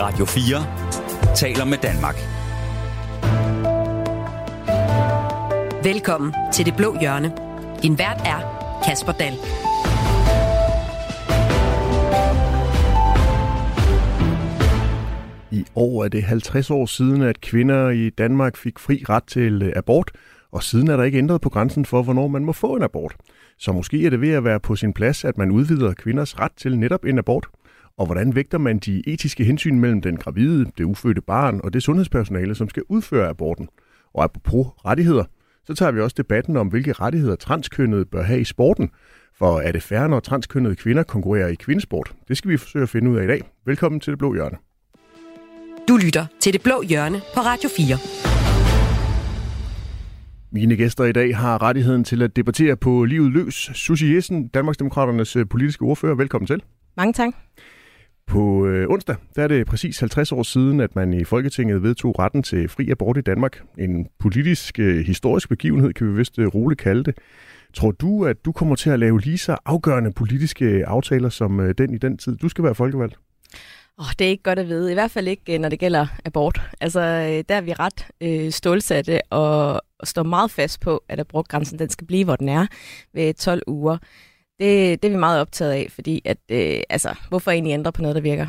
Radio 4 taler med Danmark. Velkommen til Det Blå Hjørne. Din vært er Kasper Dahl. I år er det 50 år siden, at kvinder i Danmark fik fri ret til øh, abort, og siden er der ikke ændret på grænsen for, hvornår man må få en abort. Så måske er det ved at være på sin plads, at man udvider kvinders ret til netop en abort. Og hvordan vægter man de etiske hensyn mellem den gravide, det ufødte barn og det sundhedspersonale, som skal udføre aborten? Og apropos rettigheder, så tager vi også debatten om, hvilke rettigheder transkønnede bør have i sporten. For er det færre, når transkønnede kvinder konkurrerer i kvindesport? Det skal vi forsøge at finde ud af i dag. Velkommen til Det Blå Hjørne. Du lytter til Det Blå Hjørne på Radio 4. Mine gæster i dag har rettigheden til at debattere på livet løs. Susie Jessen, Danmarksdemokraternes øh, politiske ordfører. Velkommen til. Mange tak. På øh, onsdag der er det præcis 50 år siden, at man i Folketinget vedtog retten til fri abort i Danmark. En politisk, øh, historisk begivenhed, kan vi vist øh, roligt kalde det. Tror du, at du kommer til at lave lige så afgørende politiske aftaler som øh, den i den tid? Du skal være folkevalgt. Oh, det er ikke godt at vide. I hvert fald ikke, øh, når det gælder abort. Altså, øh, der er vi ret øh, stålsatte og, og står meget fast på, at abortgrænsen den skal blive, hvor den er ved 12 uger. Det, det er vi meget optaget af, fordi at, øh, altså, hvorfor egentlig ændre på noget, der virker?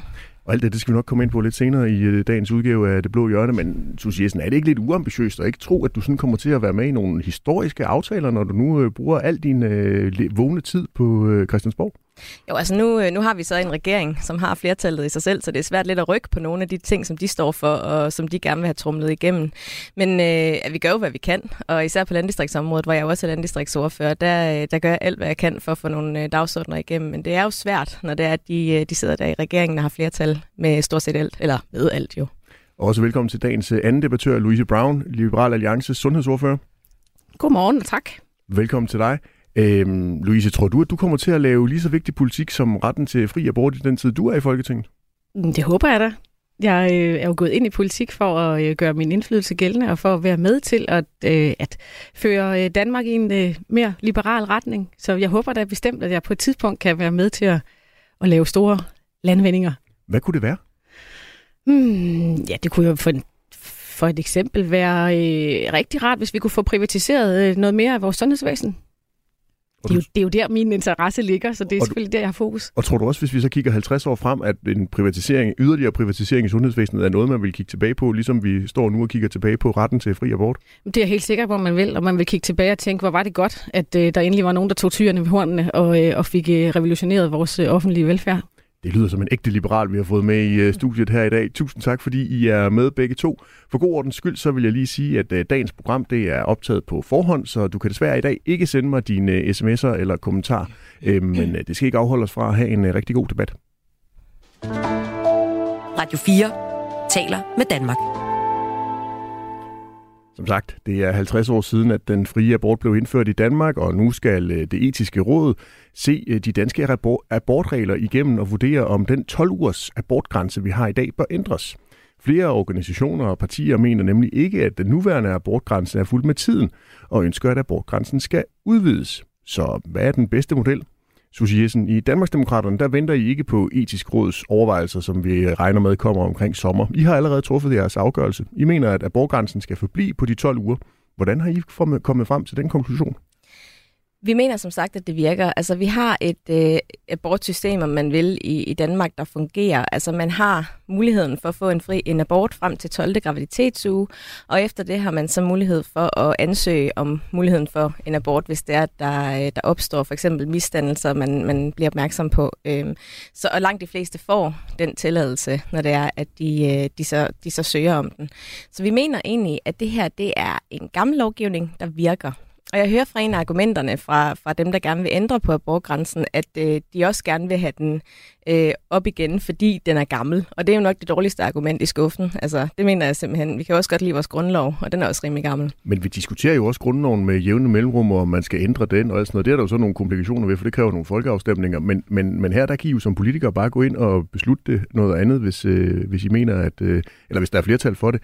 Og alt det, det skal vi nok komme ind på lidt senere i øh, dagens udgave af Det Blå Hjørne, men Susie Jessen, er det ikke lidt uambitiøst at ikke tro, at du sådan kommer til at være med i nogle historiske aftaler, når du nu øh, bruger al din øh, vågne tid på øh, Christiansborg? Jo, altså nu, øh, nu har vi så en regering, som har flertallet i sig selv, så det er svært lidt at rykke på nogle af de ting, som de står for, og som de gerne vil have trumlet igennem. Men øh, vi gør jo, hvad vi kan, og især på landdistriktsområdet, hvor jeg også er landdistriktsordfører, der, der gør jeg alt, hvad jeg kan for at få nogle dagsordner igennem. Men det er jo svært, når det er, at de, de sidder der i regeringen og har flertal med stort set alt, eller med alt jo. Også velkommen til dagens anden debattør, Louise Brown, Liberal Alliance sundhedsordfører. Godmorgen og tak. Velkommen til dig. Øhm, Louise, tror du, at du kommer til at lave lige så vigtig politik som retten til fri abort i den tid, du er i Folketinget? Mm, det håber jeg da. Jeg øh, er jo gået ind i politik for at øh, gøre min indflydelse gældende og for at være med til at, øh, at føre øh, Danmark i en øh, mere liberal retning. Så jeg håber da bestemt, at jeg på et tidspunkt kan være med til at, at lave store landvindinger. Hvad kunne det være? Hmm, ja, det kunne jo for, for et eksempel være øh, rigtig rart, hvis vi kunne få privatiseret øh, noget mere af vores sundhedsvæsen. Det er, jo, det er jo der, min interesse ligger, så det er selvfølgelig der, jeg har fokus. Og tror du også, hvis vi så kigger 50 år frem, at en privatisering, yderligere privatisering i sundhedsvæsenet er noget, man vil kigge tilbage på, ligesom vi står nu og kigger tilbage på retten til fri abort? Det er jeg helt sikker på, man vil, og man vil kigge tilbage og tænke, hvor var det godt, at uh, der endelig var nogen, der tog tyrene ved hornene og, uh, og fik uh, revolutioneret vores uh, offentlige velfærd. Det lyder som en ægte liberal, vi har fået med i studiet her i dag. Tusind tak, fordi I er med begge to. For god ordens skyld, så vil jeg lige sige, at dagens program det er optaget på forhånd, så du kan desværre i dag ikke sende mig dine sms'er eller kommentarer. Men det skal ikke afholde os fra at have en rigtig god debat. Radio 4 taler med Danmark. Som sagt, det er 50 år siden, at den frie abort blev indført i Danmark, og nu skal øh, det etiske råd se øh, de danske abortregler igennem og vurdere, om den 12-ugers abortgrænse, vi har i dag, bør ændres. Flere organisationer og partier mener nemlig ikke, at den nuværende abortgrænse er fuld med tiden, og ønsker, at abortgrænsen skal udvides. Så hvad er den bedste model? Susie Jessen, i Danmarksdemokraterne, der venter I ikke på etisk råds overvejelser, som vi regner med kommer omkring sommer. I har allerede truffet jeres afgørelse. I mener, at abortgrænsen skal forblive på de 12 uger. Hvordan har I kommet frem til den konklusion? Vi mener som sagt, at det virker. Altså, vi har et øh, abortsystem, om man vil, i, i Danmark, der fungerer. Altså, man har muligheden for at få en fri en abort frem til 12. graviditetsuge, og efter det har man så mulighed for at ansøge om muligheden for en abort, hvis det er, at der, øh, der opstår for eksempel misdannelser, man, man bliver opmærksom på. Øhm, så og langt de fleste får den tilladelse, når det er, at de, øh, de, så, de så søger om den. Så vi mener egentlig, at det her det er en gammel lovgivning, der virker. Og jeg hører fra en af argumenterne fra, fra dem, der gerne vil ændre på abortgrænsen, at øh, de også gerne vil have den øh, op igen, fordi den er gammel. Og det er jo nok det dårligste argument i skuffen. Altså, det mener jeg simpelthen. Vi kan også godt lide vores grundlov, og den er også rimelig gammel. Men vi diskuterer jo også grundloven med jævne mellemrum, og man skal ændre den og alt sådan noget. Det er der jo så nogle komplikationer ved, for det kræver nogle folkeafstemninger. Men, men, men her der kan I jo som politikere bare gå ind og beslutte noget andet, hvis, øh, hvis I mener, at, øh, eller hvis der er flertal for det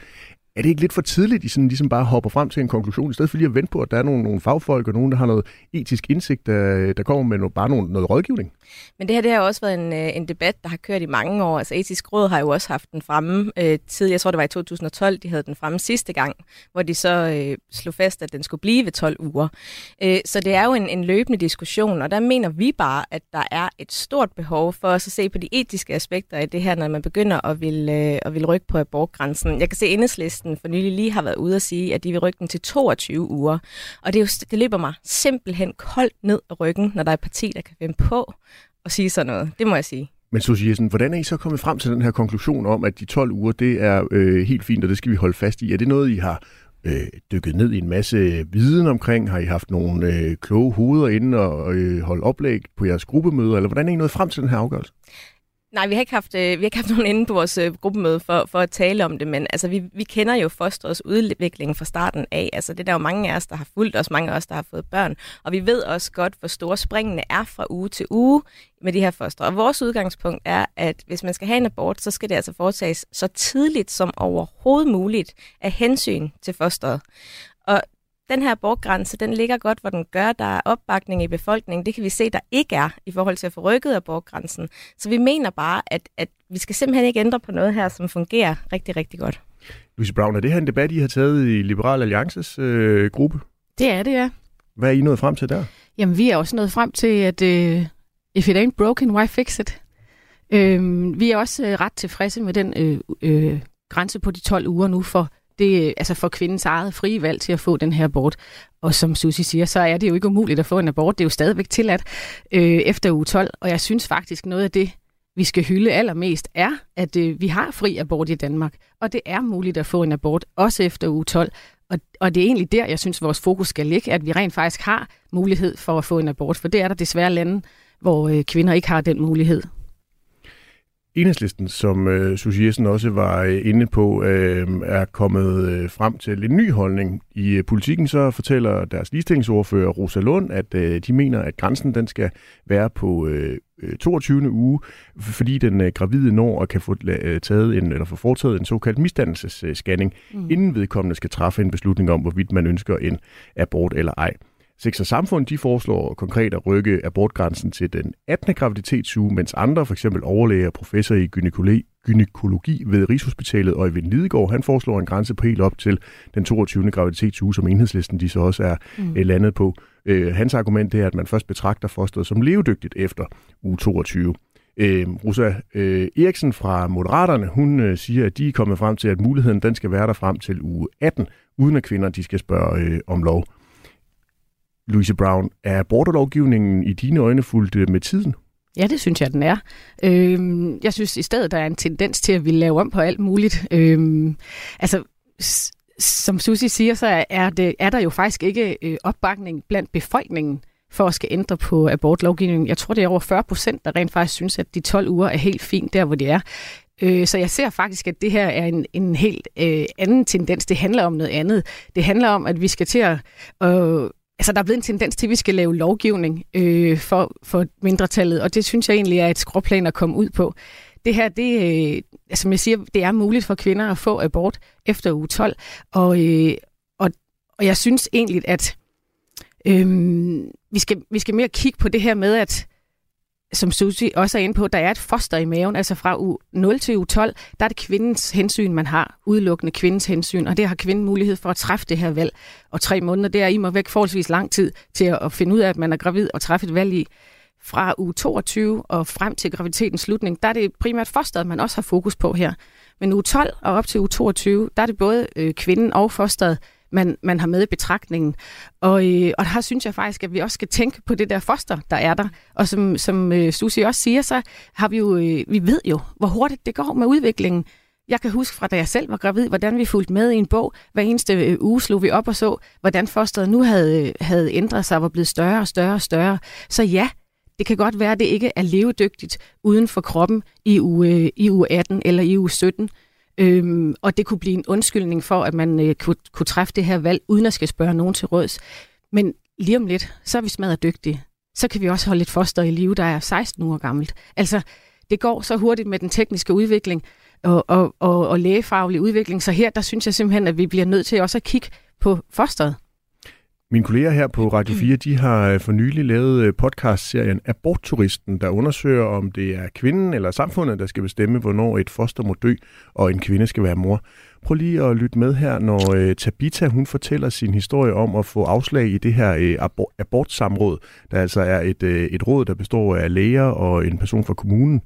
er det ikke lidt for tidligt, I sådan ligesom bare hopper frem til en konklusion, i stedet for lige at vente på, at der er nogle, nogle fagfolk og nogen, der har noget etisk indsigt, der, der kommer med noget, bare nogle, noget rådgivning? Men det her det har også været en, øh, en debat, der har kørt i mange år. Altså etisk råd har jo også haft den fremme øh, tid. Jeg tror, det var i 2012, de havde den fremme sidste gang, hvor de så øh, slog fast, at den skulle blive ved 12 uger. Øh, så det er jo en, en løbende diskussion, og der mener vi bare, at der er et stort behov for os at se på de etiske aspekter af det her, når man begynder at vil, øh, at vil rykke på abortgrænsen. Jeg kan se, at enhedslisten for nylig lige har været ude at sige, at de vil rykke den til 22 uger. Og det, er jo, det løber mig simpelthen koldt ned af ryggen, når der er et parti, der kan finde på at sige sådan noget. Det må jeg sige. Men Susie Jessen, hvordan er I så kommet frem til den her konklusion om, at de 12 uger, det er øh, helt fint, og det skal vi holde fast i? Er det noget, I har øh, dykket ned i en masse viden omkring? Har I haft nogle øh, kloge hoveder inde og øh, holdt oplæg på jeres gruppemøder? Eller hvordan er I nået frem til den her afgørelse? Nej, vi har ikke haft, øh, vi har ikke haft nogen inde på vores øh, gruppemøde for, for at tale om det, men altså, vi, vi kender jo fosterets udvikling fra starten af. Altså, det er der jo mange af os, der har fulgt os, mange af os, der har fået børn. Og vi ved også godt, hvor store springene er fra uge til uge med de her foster. Og vores udgangspunkt er, at hvis man skal have en abort, så skal det altså foretages så tidligt som overhovedet muligt af hensyn til fosteret. Og den her abortgrænse, den ligger godt, hvor den gør. Der er opbakning i befolkningen. Det kan vi se, der ikke er i forhold til at få rykket abortgrænsen. Så vi mener bare, at, at vi skal simpelthen ikke ændre på noget her, som fungerer rigtig, rigtig godt. Louise Brown, er det her en debat, I har taget i Liberal Alliances øh, gruppe? Det er det, ja. Hvad er I nået frem til der? Jamen, vi er også nået frem til, at uh, if it ain't broken, why fix it? Uh, vi er også uh, ret tilfredse med den uh, uh, grænse på de 12 uger nu for det altså for kvindens eget frie valg til at få den her abort. Og som Susie siger, så er det jo ikke umuligt at få en abort. Det er jo stadigvæk tilladt øh, efter uge 12. Og jeg synes faktisk, noget af det, vi skal hylde allermest, er, at øh, vi har fri abort i Danmark. Og det er muligt at få en abort, også efter uge 12. Og, og det er egentlig der, jeg synes, vores fokus skal ligge, at vi rent faktisk har mulighed for at få en abort. For det er der desværre lande, hvor øh, kvinder ikke har den mulighed. Enhedslisten, som øh, Susie Jessen også var øh, inde på, øh, er kommet øh, frem til en ny holdning. I øh, politikken så fortæller deres ligestillingsordfører Rosa Lund, at øh, de mener, at grænsen den skal være på øh, 22. Øh, uge, fordi den øh, gravide når at kan få øh, taget en, eller få foretaget en såkaldt misdannelsesscanning, mm. inden vedkommende skal træffe en beslutning om, hvorvidt man ønsker en abort eller ej. Sex og Samfund de foreslår konkret at rykke abortgrænsen til den 18. graviditetsuge, mens andre, f.eks. overlæger og professor i gynækologi, gynækologi ved Rigshospitalet og Vind Lidegaard, han foreslår en grænse på helt op til den 22. graviditetsuge, som enhedslisten de så også er mm. Øh, landet på. Øh, hans argument er, at man først betragter fosteret som levedygtigt efter uge 22. Øh, Rosa øh, Eriksen fra Moderaterne, hun øh, siger, at de er kommet frem til, at muligheden den skal være der frem til uge 18, uden at kvinder de skal spørge øh, om lov. Louise Brown, er abortlovgivningen i dine øjne fuldt øh, med tiden? Ja, det synes jeg, den er. Øhm, jeg synes i stedet, der er en tendens til at vi laver om på alt muligt. Øhm, altså, som Susi siger, så er, det, er der jo faktisk ikke øh, opbakning blandt befolkningen for at skal ændre på abortlovgivningen. Jeg tror, det er over 40 procent, der rent faktisk synes, at de 12 uger er helt fint der, hvor de er. Øh, så jeg ser faktisk, at det her er en, en helt øh, anden tendens. Det handler om noget andet. Det handler om, at vi skal til at... Øh, altså, der er blevet en tendens til, at vi skal lave lovgivning øh, for, for mindretallet, og det synes jeg egentlig er et skråplan at komme ud på. Det her, det, øh, altså, som jeg siger, det er muligt for kvinder at få abort efter uge 12, og, øh, og, og jeg synes egentlig, at øh, vi, skal, vi skal mere kigge på det her med, at som Susie også er inde på, der er et foster i maven, altså fra u 0 til u 12, der er det kvindens hensyn, man har, udelukkende kvindens hensyn, og det har kvinden mulighed for at træffe det her valg. Og tre måneder, det er i mig væk forholdsvis lang tid til at finde ud af, at man er gravid og træffe et valg i. Fra u 22 og frem til graviditetens slutning, der er det primært fosteret, man også har fokus på her. Men u 12 og op til u 22, der er det både øh, kvinden og fosteret, man, man har med i betragtningen. Og, øh, og her synes jeg faktisk, at vi også skal tænke på det der foster, der er der. Og som, som øh, Susie også siger, så har vi jo, øh, vi ved jo, hvor hurtigt det går med udviklingen. Jeg kan huske fra da jeg selv var gravid, hvordan vi fulgte med i en bog. Hver eneste øh, uge slog vi op og så, hvordan fosteret nu havde, øh, havde ændret sig og var blevet større og større og større. Så ja, det kan godt være, at det ikke er levedygtigt uden for kroppen i uge, øh, i uge 18 eller i uge 17. Øhm, og det kunne blive en undskyldning for, at man øh, kunne, kunne træffe det her valg, uden at skal spørge nogen til råds. Men lige om lidt, så er vi smadret dygtige. Så kan vi også holde et foster i live, der er 16 uger gammelt. Altså, det går så hurtigt med den tekniske udvikling, og, og, og, og lægefaglig udvikling. Så her, der synes jeg simpelthen, at vi bliver nødt til også at kigge på fosteret. Mine kolleger her på Radio 4, de har øh, for nylig lavet øh, podcastserien Abortturisten, der undersøger, om det er kvinden eller samfundet, der skal bestemme, hvornår et foster må dø, og en kvinde skal være mor. Prøv lige at lytte med her, når øh, Tabita hun fortæller sin historie om at få afslag i det her abortsamråd, der altså er et, et råd, der består af læger og en person fra kommunen,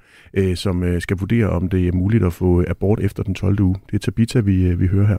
som skal vurdere, om det er muligt at få abort efter den 12. uge. Det er Tabita, vi, vi hører her.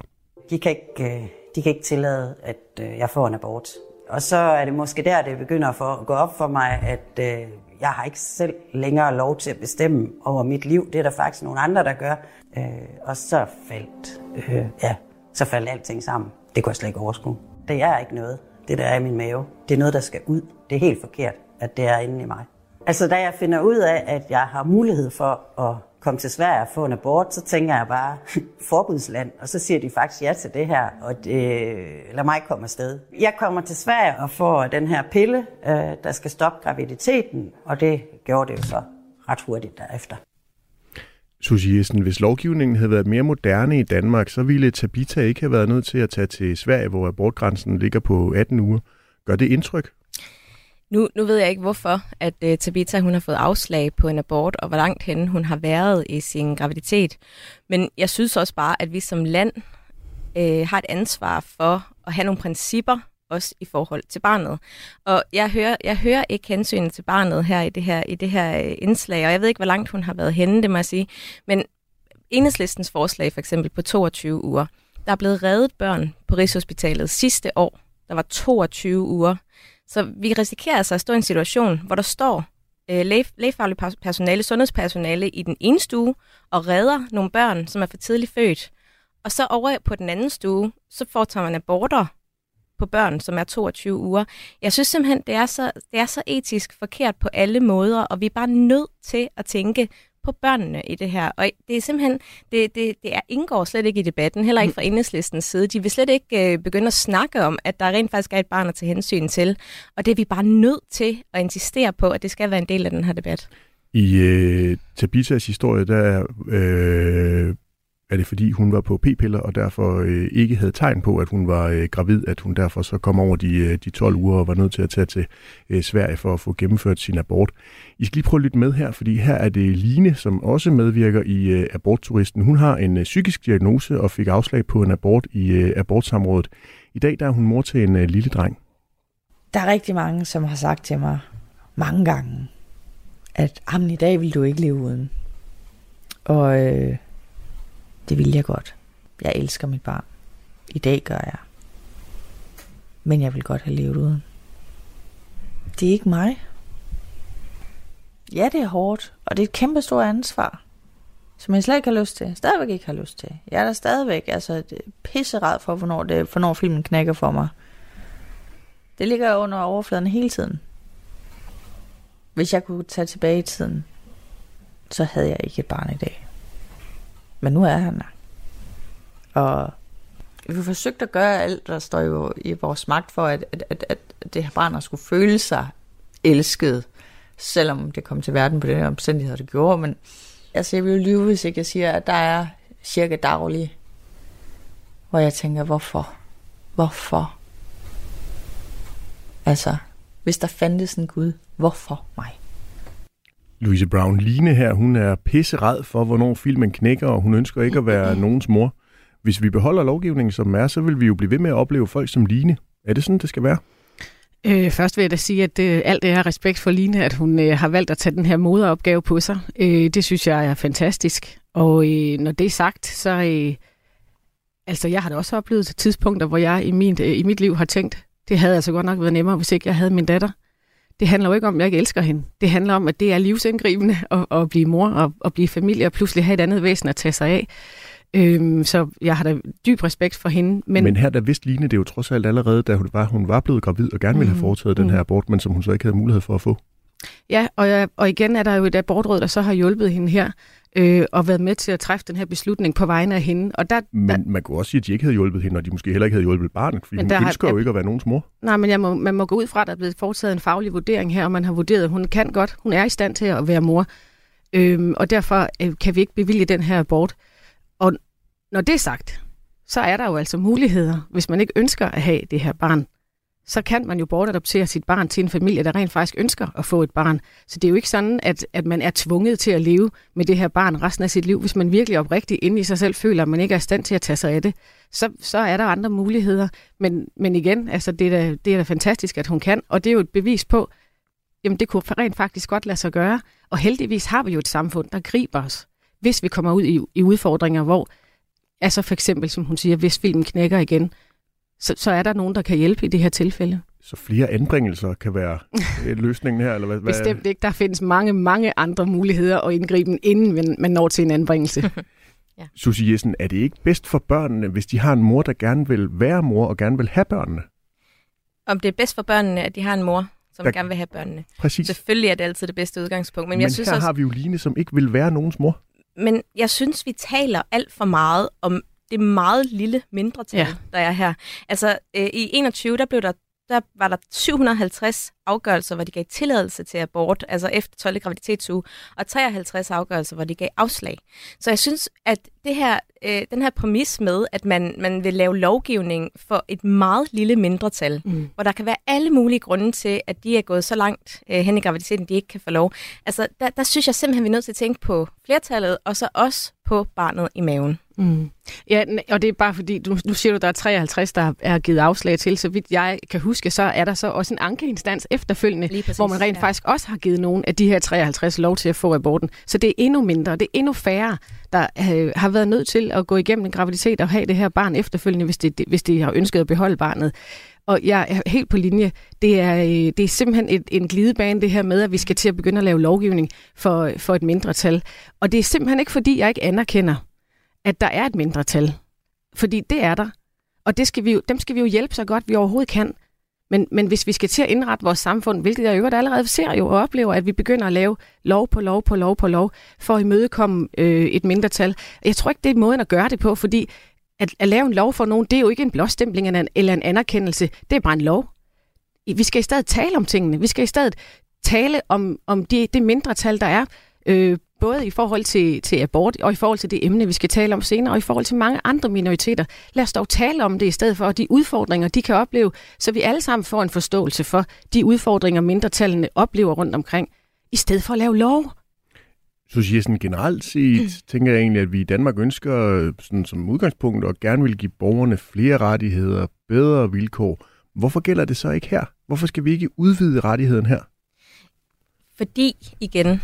De kan ikke de kan ikke tillade, at øh, jeg får en abort. Og så er det måske der, det begynder for, at gå op for mig, at øh, jeg har ikke selv længere lov til at bestemme over mit liv. Det er der faktisk nogle andre, der gør. Øh, og så faldt, øh, ja, så faldt alting sammen. Det kunne jeg slet ikke overskue. Det er ikke noget, det der er i min mave. Det er noget, der skal ud. Det er helt forkert, at det er inde i mig. Altså, da jeg finder ud af, at jeg har mulighed for at komme til Sverige og få en abort, så tænker jeg bare, forbudsland, og så siger de faktisk ja til det her, og det, lad mig komme afsted. Jeg kommer til Sverige og får den her pille, øh, der skal stoppe graviditeten, og det gjorde det jo så ret hurtigt derefter. Susie Jessen, hvis lovgivningen havde været mere moderne i Danmark, så ville Tabita ikke have været nødt til at tage til Sverige, hvor abortgrænsen ligger på 18 uger. Gør det indtryk? Nu, nu ved jeg ikke, hvorfor at uh, Tabitha hun har fået afslag på en abort, og hvor langt henne hun har været i sin graviditet. Men jeg synes også bare, at vi som land uh, har et ansvar for at have nogle principper, også i forhold til barnet. Og jeg hører, jeg hører ikke hensynet til barnet her i det her, i det her uh, indslag, og jeg ved ikke, hvor langt hun har været henne, det må jeg sige. Men enhedslistens forslag for eksempel på 22 uger, der er blevet reddet børn på Rigshospitalet sidste år. Der var 22 uger så vi risikerer altså at stå i en situation, hvor der står øh, læge, personale, sundhedspersonale i den ene stue og redder nogle børn, som er for tidligt født. Og så over på den anden stue, så foretager man aborter på børn, som er 22 uger. Jeg synes simpelthen, det er så, det er så etisk forkert på alle måder, og vi er bare nødt til at tænke på børnene i det her. Og det er simpelthen, det, det, det er, indgår slet ikke i debatten, heller ikke fra enhedslistens side. De vil slet ikke øh, begynde at snakke om, at der rent faktisk er et barn at tage hensyn til. Og det er vi bare nødt til at insistere på, at det skal være en del af den her debat. I øh, Tabitas historie, der øh, er det fordi, hun var på p-piller, og derfor øh, ikke havde tegn på, at hun var øh, gravid, at hun derfor så kom over de, øh, de 12 uger og var nødt til at tage til øh, Sverige for at få gennemført sin abort. I skal lige prøve at lytte med her, fordi her er det Line, som også medvirker i øh, abortturisten. Hun har en øh, psykisk diagnose og fik afslag på en abort i øh, abortsamrådet. I dag der er hun mor til en øh, lille dreng. Der er rigtig mange, som har sagt til mig mange gange, at i dag vil du ikke leve uden. Og... Øh, det vil jeg godt. Jeg elsker mit barn. I dag gør jeg. Men jeg vil godt have levet uden. Det er ikke mig. Ja, det er hårdt, og det er et kæmpe stort ansvar, som jeg slet ikke har lyst til. Stadigvæk ikke har lyst til. Jeg er der stadigvæk altså, pisserad for, hvornår, det, hvornår filmen knækker for mig. Det ligger under overfladen hele tiden. Hvis jeg kunne tage tilbage i tiden, så havde jeg ikke et barn i dag. Men nu er han der. Og vi har forsøgt at gøre alt, der står jo i vores magt for, at, at, at, at det her barn skulle føle sig elsket, selvom det kom til verden på den omstændighed, det gjorde. Men altså, jeg vil jo lyve, hvis ikke jeg siger, at der er cirka daglig, hvor jeg tænker, hvorfor? Hvorfor? Altså, hvis der fandtes en Gud, hvorfor mig? Louise Brown Line her, hun er pisseret for, hvornår filmen knækker, og hun ønsker ikke at være nogens mor. Hvis vi beholder lovgivningen, som er, så vil vi jo blive ved med at opleve folk som Line. Er det sådan, det skal være? Øh, først vil jeg da sige, at øh, alt det her respekt for Line, at hun øh, har valgt at tage den her moderopgave på sig. Øh, det synes jeg er fantastisk. Og øh, når det er sagt, så... Øh, altså, jeg har da også oplevet tidspunkter, hvor jeg i, min, øh, i mit liv har tænkt, det havde altså godt nok været nemmere, hvis ikke jeg havde min datter det handler jo ikke om, at jeg ikke elsker hende. Det handler om, at det er livsindgribende at, at blive mor og at blive familie og pludselig have et andet væsen at tage sig af. Øhm, så jeg har da dyb respekt for hende. Men, men her der vidste Line det jo trods alt allerede, da hun var, hun var blevet gravid og gerne ville have mm. foretaget mm. den her abort, men som hun så ikke havde mulighed for at få. Ja, og, og igen er der jo et abortråd, der så har hjulpet hende her øh, og været med til at træffe den her beslutning på vegne af hende. Og der, men der, man kunne også sige, at de ikke havde hjulpet hende, og de måske heller ikke havde hjulpet barnet, fordi hun ønsker har, jo ikke at være nogens mor. Nej, men jeg må, man må gå ud fra, at der er blevet foretaget en faglig vurdering her, og man har vurderet, at hun kan godt, hun er i stand til at være mor. Øhm, og derfor øh, kan vi ikke bevilge den her abort. Og når det er sagt, så er der jo altså muligheder, hvis man ikke ønsker at have det her barn, så kan man jo bortadoptere sit barn til en familie, der rent faktisk ønsker at få et barn. Så det er jo ikke sådan, at, at man er tvunget til at leve med det her barn resten af sit liv. Hvis man virkelig oprigtigt inde i sig selv føler, at man ikke er i stand til at tage sig af det, så, så er der andre muligheder. Men, men igen, altså det, er da, det er da fantastisk, at hun kan, og det er jo et bevis på, jamen det kunne rent faktisk godt lade sig gøre. Og heldigvis har vi jo et samfund, der griber os, hvis vi kommer ud i, i udfordringer, hvor, altså for eksempel, som hun siger, hvis filmen knækker igen, så, så er der nogen, der kan hjælpe i det her tilfælde. Så flere anbringelser kan være øh, løsningen her? Eller hvad, hvad? Bestemt ikke. Der findes mange, mange andre muligheder at indgribe, inden man, man når til en anbringelse. ja. Susie Jessen, er det ikke bedst for børnene, hvis de har en mor, der gerne vil være mor og gerne vil have børnene? Om det er bedst for børnene, at de har en mor, som der... gerne vil have børnene. Præcis. Selvfølgelig er det altid det bedste udgangspunkt. Men, men jeg synes her også... har vi jo Line, som ikke vil være nogens mor. Men jeg synes, vi taler alt for meget om det meget lille mindretal, ja. der er her. Altså, øh, i 21, der blev der der var der 750 afgørelser, hvor de gav tilladelse til abort, altså efter 12. graviditetsuge, og 53 afgørelser, hvor de gav afslag. Så jeg synes, at det her, øh, den her præmis med, at man, man vil lave lovgivning for et meget lille mindretal, mm. hvor der kan være alle mulige grunde til, at de er gået så langt øh, hen i graviditeten, de ikke kan få lov. Altså, der, der synes jeg simpelthen, vi er nødt til at tænke på flertallet, og så også på barnet i maven. Mm. Ja, og det er bare fordi, du, nu siger du, der er 53, der er givet afslag til. Så vidt jeg kan huske, så er der så også en ankeinstans efterfølgende, præcis, hvor man rent ja. faktisk også har givet nogen af de her 53 lov til at få aborten. Så det er endnu mindre, det er endnu færre, der øh, har været nødt til at gå igennem en graviditet og have det her barn efterfølgende, hvis de, hvis de har ønsket at beholde barnet. Og jeg er helt på linje. Det er, øh, det er simpelthen et, en glidebane, det her med, at vi skal til at begynde at lave lovgivning for, for et mindretal. Og det er simpelthen ikke, fordi jeg ikke anerkender, at der er et mindretal. Fordi det er der. Og det skal vi jo, dem skal vi jo hjælpe så godt, vi overhovedet kan. Men, men hvis vi skal til at indrette vores samfund, hvilket jeg øvrigt allerede ser jo og oplever, at vi begynder at lave lov på lov på lov på lov, for at imødekomme øh, et mindretal. Jeg tror ikke, det er måden at gøre det på, fordi at, at lave en lov for nogen, det er jo ikke en blåstempling eller en, eller en anerkendelse. Det er bare en lov. Vi skal i stedet tale om tingene. Vi skal i stedet tale om, om de, det mindretal, der er, øh, både i forhold til, til abort og i forhold til det emne, vi skal tale om senere, og i forhold til mange andre minoriteter. Lad os dog tale om det i stedet for, de udfordringer, de kan opleve, så vi alle sammen får en forståelse for de udfordringer, mindretallene oplever rundt omkring, i stedet for at lave lov. Så siger sådan generelt set, mm. tænker jeg egentlig, at vi i Danmark ønsker sådan som udgangspunkt og gerne vil give borgerne flere rettigheder, bedre vilkår. Hvorfor gælder det så ikke her? Hvorfor skal vi ikke udvide rettigheden her? Fordi, igen,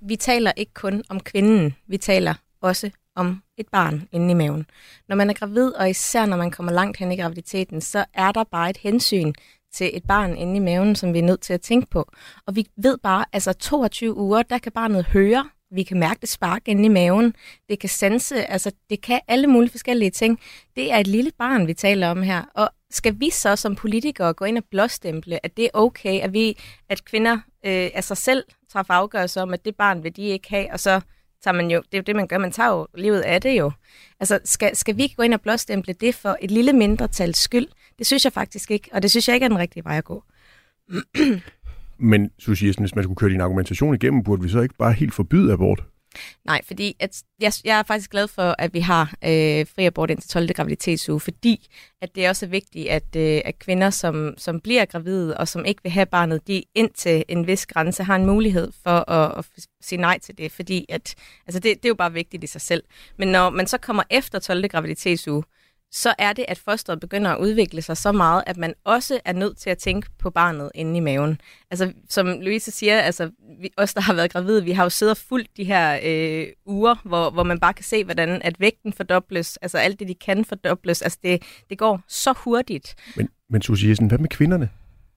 vi taler ikke kun om kvinden, vi taler også om et barn inde i maven. Når man er gravid, og især når man kommer langt hen i graviditeten, så er der bare et hensyn til et barn inde i maven, som vi er nødt til at tænke på. Og vi ved bare, altså 22 uger, der kan barnet høre, vi kan mærke det spark inde i maven, det kan sense, altså det kan alle mulige forskellige ting. Det er et lille barn, vi taler om her, og skal vi så som politikere gå ind og blåstemple, at det er okay, at vi, at kvinder øh, af sig selv træffer afgørelser om, at det barn vil de ikke have, og så tager man jo, det er jo det, man gør, man tager jo livet af det jo. Altså, skal, skal vi gå ind og blåstemple det for et lille mindretals skyld? Det synes jeg faktisk ikke, og det synes jeg ikke er den rigtige vej at gå. Men, Susie hvis man skulle køre din argumentation igennem, burde vi så ikke bare helt forbyde abort? Nej, fordi at jeg, jeg er faktisk glad for, at vi har øh, fri abort indtil 12. graviditetsuge, fordi at det er også vigtigt, at, øh, at kvinder, som, som bliver gravide og som ikke vil have barnet, de indtil en vis grænse har en mulighed for at, at sige nej til det, fordi at, altså det, det er jo bare vigtigt i sig selv. Men når man så kommer efter 12. graviditetsuge, så er det, at fosteret begynder at udvikle sig så meget, at man også er nødt til at tænke på barnet inde i maven. Altså, som Louise siger, altså, vi, os, der har været gravide, vi har jo siddet og fulgt de her øh, uger, hvor, hvor man bare kan se, hvordan at vægten fordobles, altså alt det, de kan fordobles. Altså, det, det går så hurtigt. Men, men Susie Jessen, hvad med kvinderne?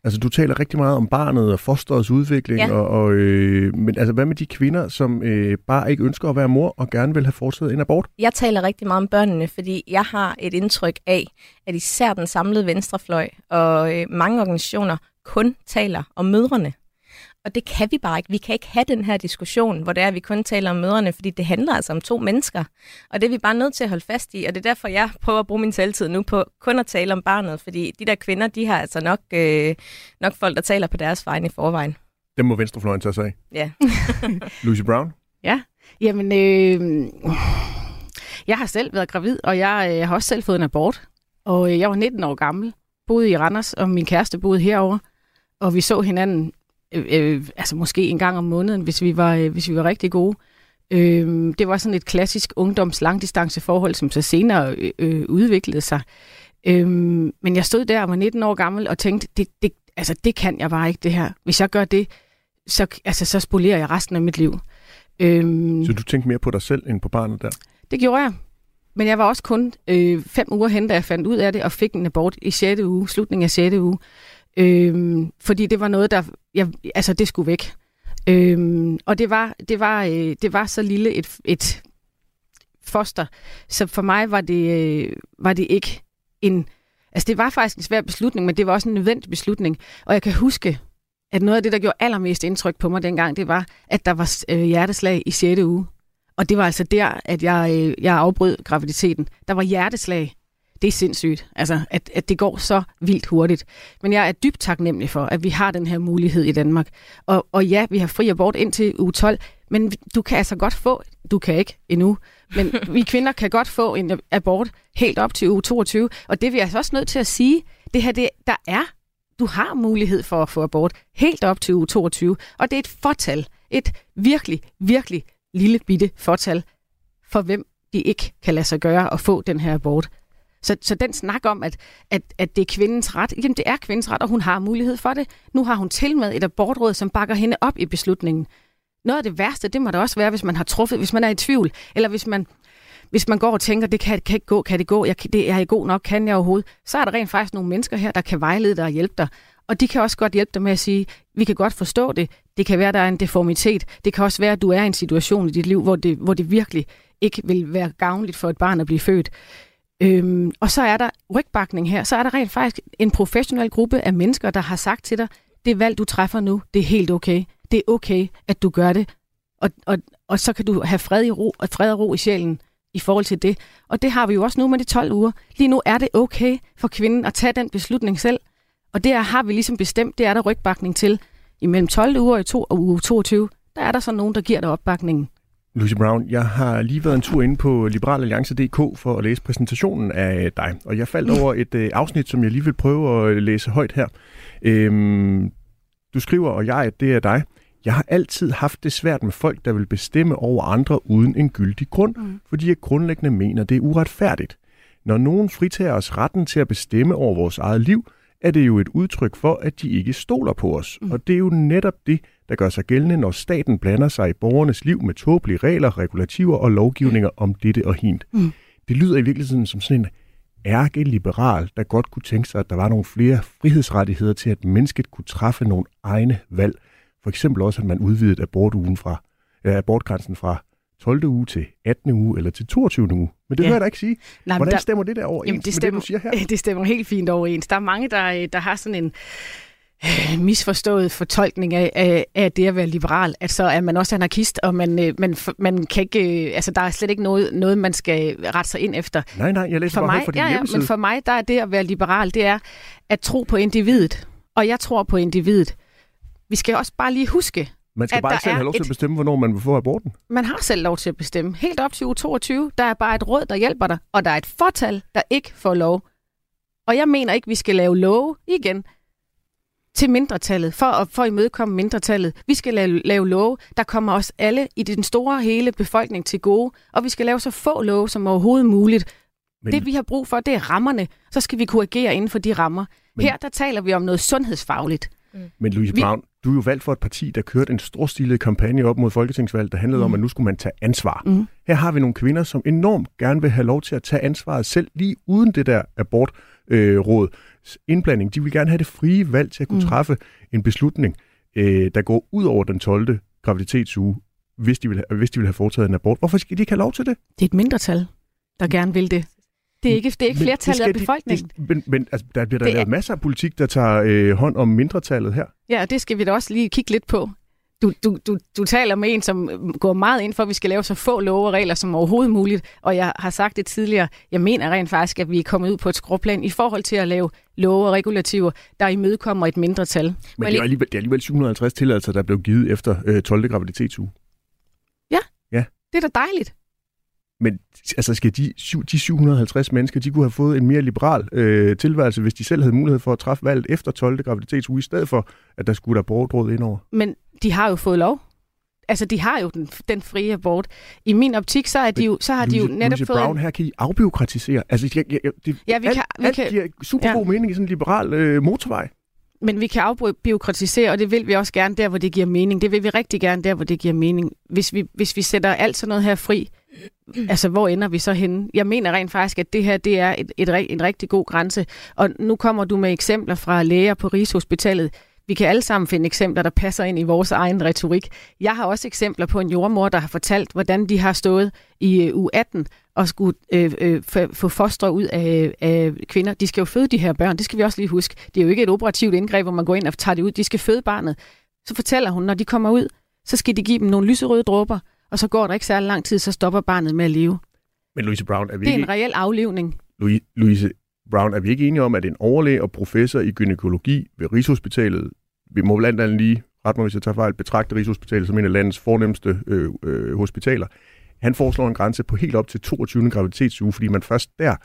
Altså, du taler rigtig meget om barnet og fosterets udvikling, ja. og, og, øh, men altså, hvad med de kvinder, som øh, bare ikke ønsker at være mor og gerne vil have foretaget en abort? Jeg taler rigtig meget om børnene, fordi jeg har et indtryk af, at især den samlede venstrefløj og øh, mange organisationer kun taler om mødrene. Og det kan vi bare ikke. Vi kan ikke have den her diskussion, hvor det er, at vi kun taler om mødrene, fordi det handler altså om to mennesker. Og det er vi bare nødt til at holde fast i, og det er derfor, jeg prøver at bruge min taletid nu på kun at tale om barnet, fordi de der kvinder, de har altså nok, øh, nok folk, der taler på deres vegne i forvejen. Dem må venstrefløjen tage sig af. Ja. Lucy Brown? Ja, jamen, øh, jeg har selv været gravid, og jeg øh, har også selv fået en abort. Og øh, jeg var 19 år gammel, boede i Randers, og min kæreste boede herover. Og vi så hinanden, øh, øh, altså måske en gang om måneden, hvis vi var, øh, hvis vi var rigtig gode. Øh, det var sådan et klassisk ungdoms langdistanceforhold, som så senere øh, øh, udviklede sig. Øh, men jeg stod der og var 19 år gammel og tænkte, det, det, altså, det kan jeg bare ikke, det her. Hvis jeg gør det, så, altså, så spolerer jeg resten af mit liv. Øhm, så du tænkte mere på dig selv end på barnet der? Det gjorde jeg. Men jeg var også kun øh, fem uger hen, da jeg fandt ud af det, og fik en abort i 6. uge, slutningen af 6. uge. Øhm, fordi det var noget, der... Jeg, altså, det skulle væk. Øhm, og det var, det, var, øh, det var så lille et, et foster, så for mig var det, øh, var det ikke en... Altså, det var faktisk en svær beslutning, men det var også en nødvendig beslutning. Og jeg kan huske, at noget af det, der gjorde allermest indtryk på mig dengang, det var, at der var øh, hjerteslag i 6. uge. Og det var altså der, at jeg, øh, jeg afbrød graviditeten. Der var hjerteslag. Det er sindssygt, altså, at, at det går så vildt hurtigt. Men jeg er dybt taknemmelig for, at vi har den her mulighed i Danmark. Og, og ja, vi har fri abort indtil uge 12, men du kan altså godt få, du kan ikke endnu, men vi kvinder kan godt få en abort helt op til uge 22. Og det er vi altså også nødt til at sige, det her, det, der er du har mulighed for at få abort helt op til uge 22, og det er et fortal, et virkelig, virkelig lille bitte fortal, for hvem de ikke kan lade sig gøre at få den her abort. Så, så den snak om, at, at, at det er kvindens ret, jamen det er kvindens ret, og hun har mulighed for det. Nu har hun til med et abortråd, som bakker hende op i beslutningen. Noget af det værste, det må det også være, hvis man har truffet, hvis man er i tvivl, eller hvis man, hvis man går og tænker, det kan, kan ikke gå, kan det gå, jeg, det er jeg god nok, kan jeg overhovedet, så er der rent faktisk nogle mennesker her, der kan vejlede dig og hjælpe dig. Og de kan også godt hjælpe dig med at sige, vi kan godt forstå det, det kan være, der er en deformitet, det kan også være, at du er i en situation i dit liv, hvor det, hvor det virkelig ikke vil være gavnligt for et barn at blive født. Øhm, og så er der rygbakning her, så er der rent faktisk en professionel gruppe af mennesker, der har sagt til dig, det valg, du træffer nu, det er helt okay. Det er okay, at du gør det. Og, og, og så kan du have fred, i ro, og fred og ro i sjælen i forhold til det. Og det har vi jo også nu med de 12 uger. Lige nu er det okay for kvinden at tage den beslutning selv. Og det har vi ligesom bestemt, det er der rygbakning til. Imellem 12 uger og, to, og uge 22, der er der så nogen, der giver dig opbakningen. Lucy Brown, jeg har lige været en tur ind på liberalalliance.dk for at læse præsentationen af dig, og jeg faldt over et øh, afsnit, som jeg lige vil prøve at læse højt her. Øhm, du skriver, og jeg, det er dig. Jeg har altid haft det svært med folk, der vil bestemme over andre uden en gyldig grund, mm. fordi jeg grundlæggende mener, det er uretfærdigt. Når nogen fritager os retten til at bestemme over vores eget liv, er det jo et udtryk for, at de ikke stoler på os. Mm. Og det er jo netop det, der gør sig gældende, når staten blander sig i borgernes liv med tåbelige regler, regulativer og lovgivninger mm. om dette og hint. Mm. Det lyder i virkeligheden som sådan en ærke-liberal, der godt kunne tænke sig, at der var nogle flere frihedsrettigheder til, at mennesket kunne træffe nogle egne valg. For eksempel også, at man udvidede abortugen fra, ja, abortgrænsen fra 12. uge til 18. uge eller til 22. uge. Men det ja. hører jeg da ikke sige. Nej, Hvordan der, stemmer det der overens jamen, det stemmer, med det, du siger her? Det stemmer helt fint overens. Der er mange, der, der har sådan en øh, misforstået fortolkning af, af, af det at være liberal, at så er man også anarkist, og man, øh, man, man kan ikke, øh, altså der er slet ikke noget, noget, man skal rette sig ind efter. Nej, nej, jeg læser for bare mig, for din ja, ja, men for mig, der er det at være liberal, det er at tro på individet. Og jeg tror på individet. Vi skal også bare lige huske, man skal bare ikke selv have lov til et... at bestemme, hvornår man vil få aborten. Man har selv lov til at bestemme. Helt op til uge 22, der er bare et råd, der hjælper dig, og der er et fortal, der ikke får lov. Og jeg mener ikke, vi skal lave love igen til mindretallet, for at, for at imødekomme mindretallet. Vi skal lave, lave love, der kommer os alle i den store hele befolkning til gode, og vi skal lave så få love som overhovedet muligt. Men... Det vi har brug for, det er rammerne. Så skal vi kunne agere inden for de rammer. Men... Her der taler vi om noget sundhedsfagligt. Mm. Men Louise Brown, du er jo valgt for et parti, der kørte en storstilet kampagne op mod folketingsvalget, der handlede mm. om, at nu skulle man tage ansvar. Mm. Her har vi nogle kvinder, som enormt gerne vil have lov til at tage ansvaret selv, lige uden det der abortråd. Øh, indblanding. De vil gerne have det frie valg til at kunne mm. træffe en beslutning, øh, der går ud over den 12. graviditetsuge, hvis de, vil, hvis de vil have foretaget en abort. Hvorfor skal de ikke have lov til det? Det er et mindretal, der gerne vil det. Det er ikke, det er ikke flertallet af befolkningen. De, det, men men altså, der bliver der lavet er... masser af politik, der tager øh, hånd om mindretallet her. Ja, og det skal vi da også lige kigge lidt på. Du, du, du, du taler med en, som går meget ind for, at vi skal lave så få love og regler som overhovedet muligt. Og jeg har sagt det tidligere, jeg mener rent faktisk, at vi er kommet ud på et skråplan i forhold til at lave love og regulativer, der imødekommer et mindretal. Men det er, alligevel, det er alligevel 750 tilladelser, der blev givet efter øh, 12. graviditetsuge. Ja, Det er da dejligt. Men altså, skal de, de 750 mennesker, de kunne have fået en mere liberal øh, tilværelse, hvis de selv havde mulighed for at træffe valget efter 12. graviditetsuge, i stedet for, at der skulle der borgerdråd ind over. Men de har jo fået lov. Altså, de har jo den, den frie abort. I min optik, så, er de jo, så har de jo Louise, netop Louise fået... Brown, her kan I afbiokratisere. Altså, jeg, jeg, jeg, det, Ja, vi alt, kan- vi alt kan- giver super god mening i sådan en liberal øh, motorvej. Men vi kan afbiokratisere, og det vil vi også gerne der, hvor det giver mening. Det vil vi rigtig gerne der, hvor det giver mening. Hvis vi, hvis vi sætter alt sådan noget her fri, Mm. altså hvor ender vi så henne? Jeg mener rent faktisk, at det her det er et, et, en rigtig god grænse. Og nu kommer du med eksempler fra læger på Rigshospitalet. Vi kan alle sammen finde eksempler, der passer ind i vores egen retorik. Jeg har også eksempler på en jordmor, der har fortalt, hvordan de har stået i øh, u 18 og skulle øh, øh, få- få fostre ud af, af kvinder. De skal jo føde de her børn, det skal vi også lige huske. Det er jo ikke et operativt indgreb, hvor man går ind og tager det ud. De skal føde barnet. Så fortæller hun, når de kommer ud, så skal de give dem nogle lyserøde dråber, og så går der ikke særlig lang tid, så stopper barnet med at leve. Men Louise Brown, er vi, Det er ikke, en reel aflivning. Louise, Brown, er vi ikke enige om, at en overlæge og professor i gynækologi ved Rigshospitalet, vi må blandt andet lige, ret mig hvis jeg tager fejl, betragte Rigshospitalet som en af landets fornemmeste øh, øh, hospitaler, han foreslår en grænse på helt op til 22. graviditetsuge, fordi man først der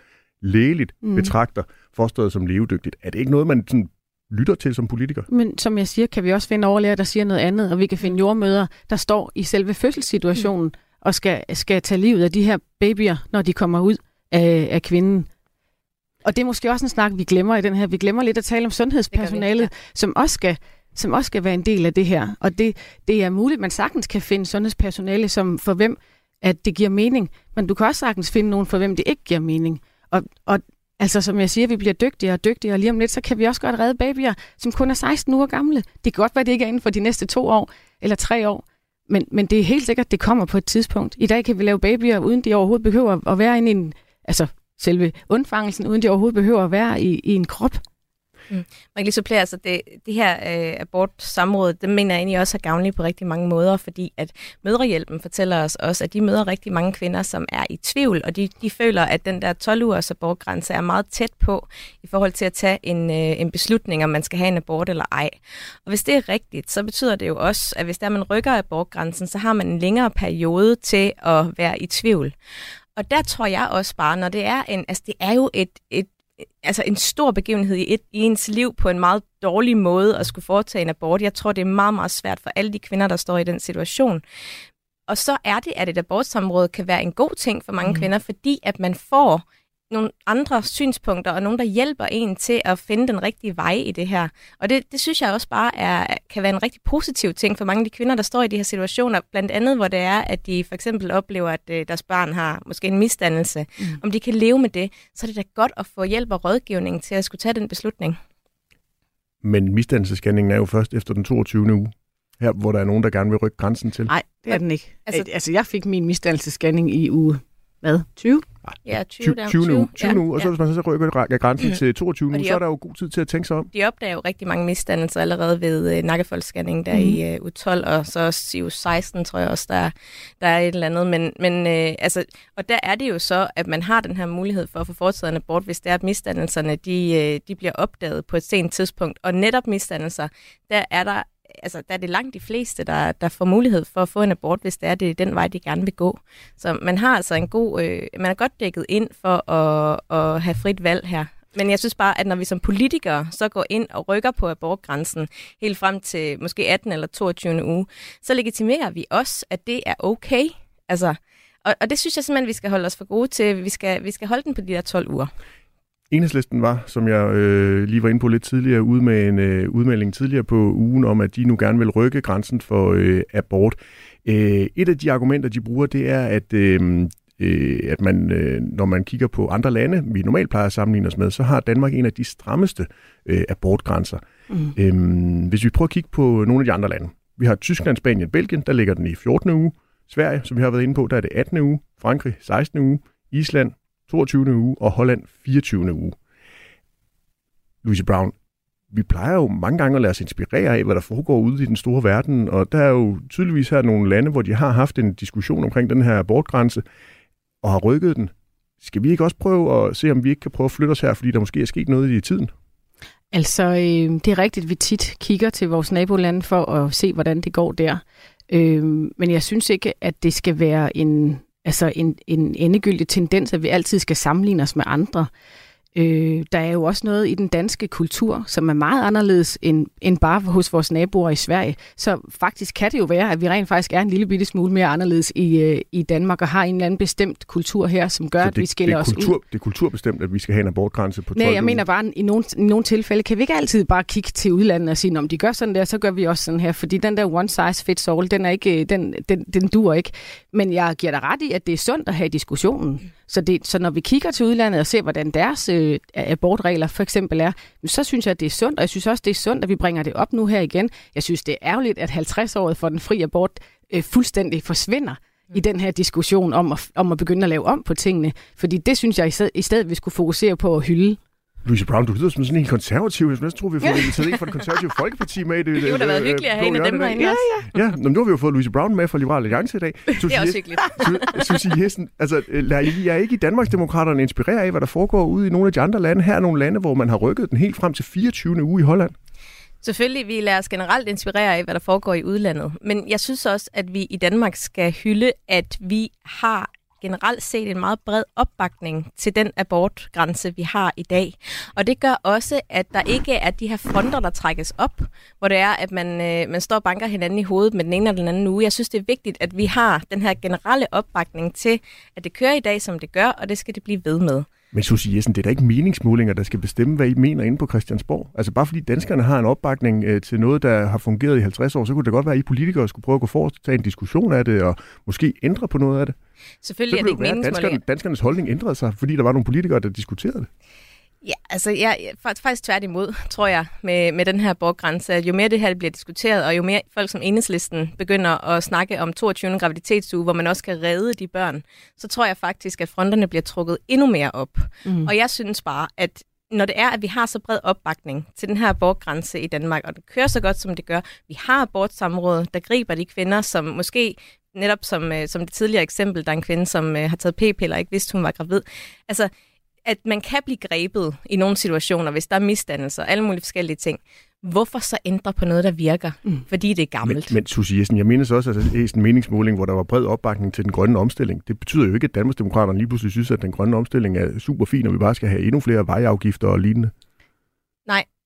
lægeligt mm. betragter fosteret som levedygtigt. Er det ikke noget, man sådan lytter til som politiker? Men som jeg siger, kan vi også finde overlæger, der siger noget andet, og vi kan finde jordmøder, der står i selve fødselssituationen mm. og skal, skal tage livet af de her babyer, når de kommer ud af, af kvinden. Og det er måske også en snak, vi glemmer i den her. Vi glemmer lidt at tale om sundhedspersonalet, Det som også skal som også skal være en del af det her. Og det, det er muligt, at man sagtens kan finde sundhedspersonale, som for hvem at det giver mening, men du kan også sagtens finde nogen, for hvem det ikke giver mening. Og, og altså, som jeg siger, vi bliver dygtigere og dygtigere, og lige om lidt, så kan vi også godt redde babyer, som kun er 16 uger gamle. Det kan godt være, det ikke er inden for de næste to år eller tre år, men, men det er helt sikkert, det kommer på et tidspunkt. I dag kan vi lave babyer, uden de overhovedet behøver at være inde i en, altså selve undfangelsen, uden de overhovedet behøver at være i, i en krop. Mm. Man kan lige supplere, altså det, det her øh, abortsamråd, det mener jeg egentlig også er gavnligt på rigtig mange måder, fordi at Mødrehjælpen fortæller os også, at de møder rigtig mange kvinder, som er i tvivl, og de, de føler, at den der 12-ugers abortgrænse er meget tæt på i forhold til at tage en, øh, en beslutning, om man skal have en abort eller ej. Og hvis det er rigtigt, så betyder det jo også, at hvis der man rykker abortgrænsen, så har man en længere periode til at være i tvivl. Og der tror jeg også bare, når det er en, altså det er jo et, et altså en stor begivenhed i, et, i ens liv på en meget dårlig måde at skulle foretage en abort. Jeg tror, det er meget, meget svært for alle de kvinder, der står i den situation. Og så er det, at et abortsamråd kan være en god ting for mange mm. kvinder, fordi at man får nogle andre synspunkter, og nogen, der hjælper en til at finde den rigtige vej i det her. Og det, det synes jeg også bare er, kan være en rigtig positiv ting for mange af de kvinder, der står i de her situationer. Blandt andet, hvor det er, at de for eksempel oplever, at øh, deres barn har måske en misdannelse. Mm. Om de kan leve med det, så er det da godt at få hjælp og rådgivning til at skulle tage den beslutning. Men misdannelsesscanningen er jo først efter den 22. uge. Her, hvor der er nogen, der gerne vil rykke grænsen til. Nej, det er den ikke. Altså- Altså, altså jeg fik min misdannelsesscanning i uge, hvad, 20? Ja, 20, 20, der, 20, uge, 20 ja, uge, og så ja. hvis man så rykker grænsen til 22 Og uge, de så er der jo god tid til at tænke sig om. De opdager jo rigtig mange misdannelser allerede ved øh, nakkefoldsscanning der mm. i øh, U12, og så også i U16, tror jeg også, der, der er et eller andet. Men, men øh, altså, og der er det jo så, at man har den her mulighed for at få foretaget en abort, hvis det er, at misdannelserne de, øh, de bliver opdaget på et sent tidspunkt. Og netop misdannelser, der er der altså, der er det langt de fleste, der, der får mulighed for at få en abort, hvis det er det er den vej, de gerne vil gå. Så man har altså en god, øh, man er godt dækket ind for at, at have frit valg her. Men jeg synes bare, at når vi som politikere så går ind og rykker på abortgrænsen helt frem til måske 18 eller 22. uge, så legitimerer vi også, at det er okay. Altså, og, og det synes jeg simpelthen, vi skal holde os for gode til. Vi skal, vi skal holde den på de der 12 uger. Enhedslisten var, som jeg øh, lige var inde på lidt tidligere, ude med en øh, udmelding tidligere på ugen om, at de nu gerne vil rykke grænsen for øh, abort. Øh, et af de argumenter, de bruger, det er, at, øh, øh, at man, øh, når man kigger på andre lande, vi normalt plejer at sammenligne os med, så har Danmark en af de strammeste øh, abortgrænser. Mm. Øh, hvis vi prøver at kigge på nogle af de andre lande. Vi har Tyskland, Spanien, Belgien, der ligger den i 14. uge. Sverige, som vi har været inde på, der er det 18. uge. Frankrig, 16. uge. Island, 22. uge, og Holland 24. uge. Louise Brown, vi plejer jo mange gange at lade os inspirere af, hvad der foregår ude i den store verden, og der er jo tydeligvis her nogle lande, hvor de har haft en diskussion omkring den her abortgrænse, og har rykket den. Skal vi ikke også prøve at se, om vi ikke kan prøve at flytte os her, fordi der måske er sket noget i tiden? Altså, øh, det er rigtigt, at vi tit kigger til vores nabolande for at se, hvordan det går der. Øh, men jeg synes ikke, at det skal være en, altså en, en endegyldig tendens, at vi altid skal sammenligne os med andre. Øh, der er jo også noget i den danske kultur, som er meget anderledes end, end bare hos vores naboer i Sverige. Så faktisk kan det jo være, at vi rent faktisk er en lille bitte smule mere anderledes i, øh, i Danmark og har en eller anden bestemt kultur her, som gør, Så at vi skiller det er os kultur, ud. Det er kulturbestemt, at vi skal have en abortgrænse på 12 Nej, jeg mener bare, i nogle, i nogle tilfælde kan vi ikke altid bare kigge til udlandet og sige, om de gør sådan der, så gør vi også sådan her, fordi den der one size fits all, den, er ikke, den, den, den dur ikke. Men jeg giver dig ret i, at det er sundt at have diskussionen. Så, det, så når vi kigger til udlandet og ser, hvordan deres øh, abortregler for eksempel er, så synes jeg, at det er sundt, og jeg synes også, det er sundt, at vi bringer det op nu her igen. Jeg synes, det er ærgerligt, at 50-året for den fri abort øh, fuldstændig forsvinder i den her diskussion om at, om at begynde at lave om på tingene. Fordi det synes jeg i stedet, i stedet vi skulle fokusere på at hylde. Louise Brown, du lyder som sådan en konservativ. Jeg næsten tror, vi har fået inviteret en fra det konservative Folkeparti med det. Det kunne da være øh, hyggeligt at have en af dem herinde også. Ja, nå, men nu har vi jo fået Louise Brown med fra Liberal Alliance i dag. Det er også hyggeligt. Susie Jessen, altså, lader I er ikke i Danmarksdemokraterne inspirere af, hvad der foregår ude i nogle af de andre lande? Her er nogle lande, hvor man har rykket den helt frem til 24. uge i Holland. Selvfølgelig, vi lader os generelt inspirere af, hvad der foregår i udlandet. Men jeg synes også, at vi i Danmark skal hylde, at vi har generelt set en meget bred opbakning til den abortgrænse, vi har i dag. Og det gør også, at der ikke er de her fronter, der trækkes op, hvor det er, at man, øh, man står og banker hinanden i hovedet med den ene eller den anden uge. Jeg synes, det er vigtigt, at vi har den her generelle opbakning til, at det kører i dag, som det gør, og det skal det blive ved med. Men Susie Jessen, det er da ikke meningsmålinger, der skal bestemme, hvad I mener inde på Christiansborg. Altså bare fordi danskerne har en opbakning øh, til noget, der har fungeret i 50 år, så kunne det godt være, at I politikere skulle prøve at gå forrest, tage en diskussion af det, og måske ændre på noget af det. Selvfølgelig Så er det ikke være, meningsmålinger. danskerne, danskernes holdning ændrede sig, fordi der var nogle politikere, der diskuterede det. Altså jeg, faktisk tværtimod, tror jeg, med, med den her borggrænse, at jo mere det her bliver diskuteret, og jo mere folk som enhedslisten begynder at snakke om 22. graviditetsuge, hvor man også kan redde de børn, så tror jeg faktisk, at fronterne bliver trukket endnu mere op. Mm. Og jeg synes bare, at når det er, at vi har så bred opbakning til den her abortgrænse i Danmark, og den kører så godt, som det gør, vi har abortsamrådet, der griber de kvinder, som måske netop som, øh, som det tidligere eksempel, der er en kvinde, som øh, har taget p-piller og ikke vidste, hun var gravid. Altså, at man kan blive grebet i nogle situationer, hvis der er misdannelser og alle mulige forskellige ting. Hvorfor så ændre på noget, der virker? Mm. Fordi det er Men, gammelt. men Susie Jessen, jeg mindes også, at det er en meningsmåling, hvor der var bred opbakning til den grønne omstilling. Det betyder jo ikke, at Danmarksdemokraterne lige pludselig synes, at den grønne omstilling er super fin, og vi bare skal have endnu flere vejafgifter og lignende.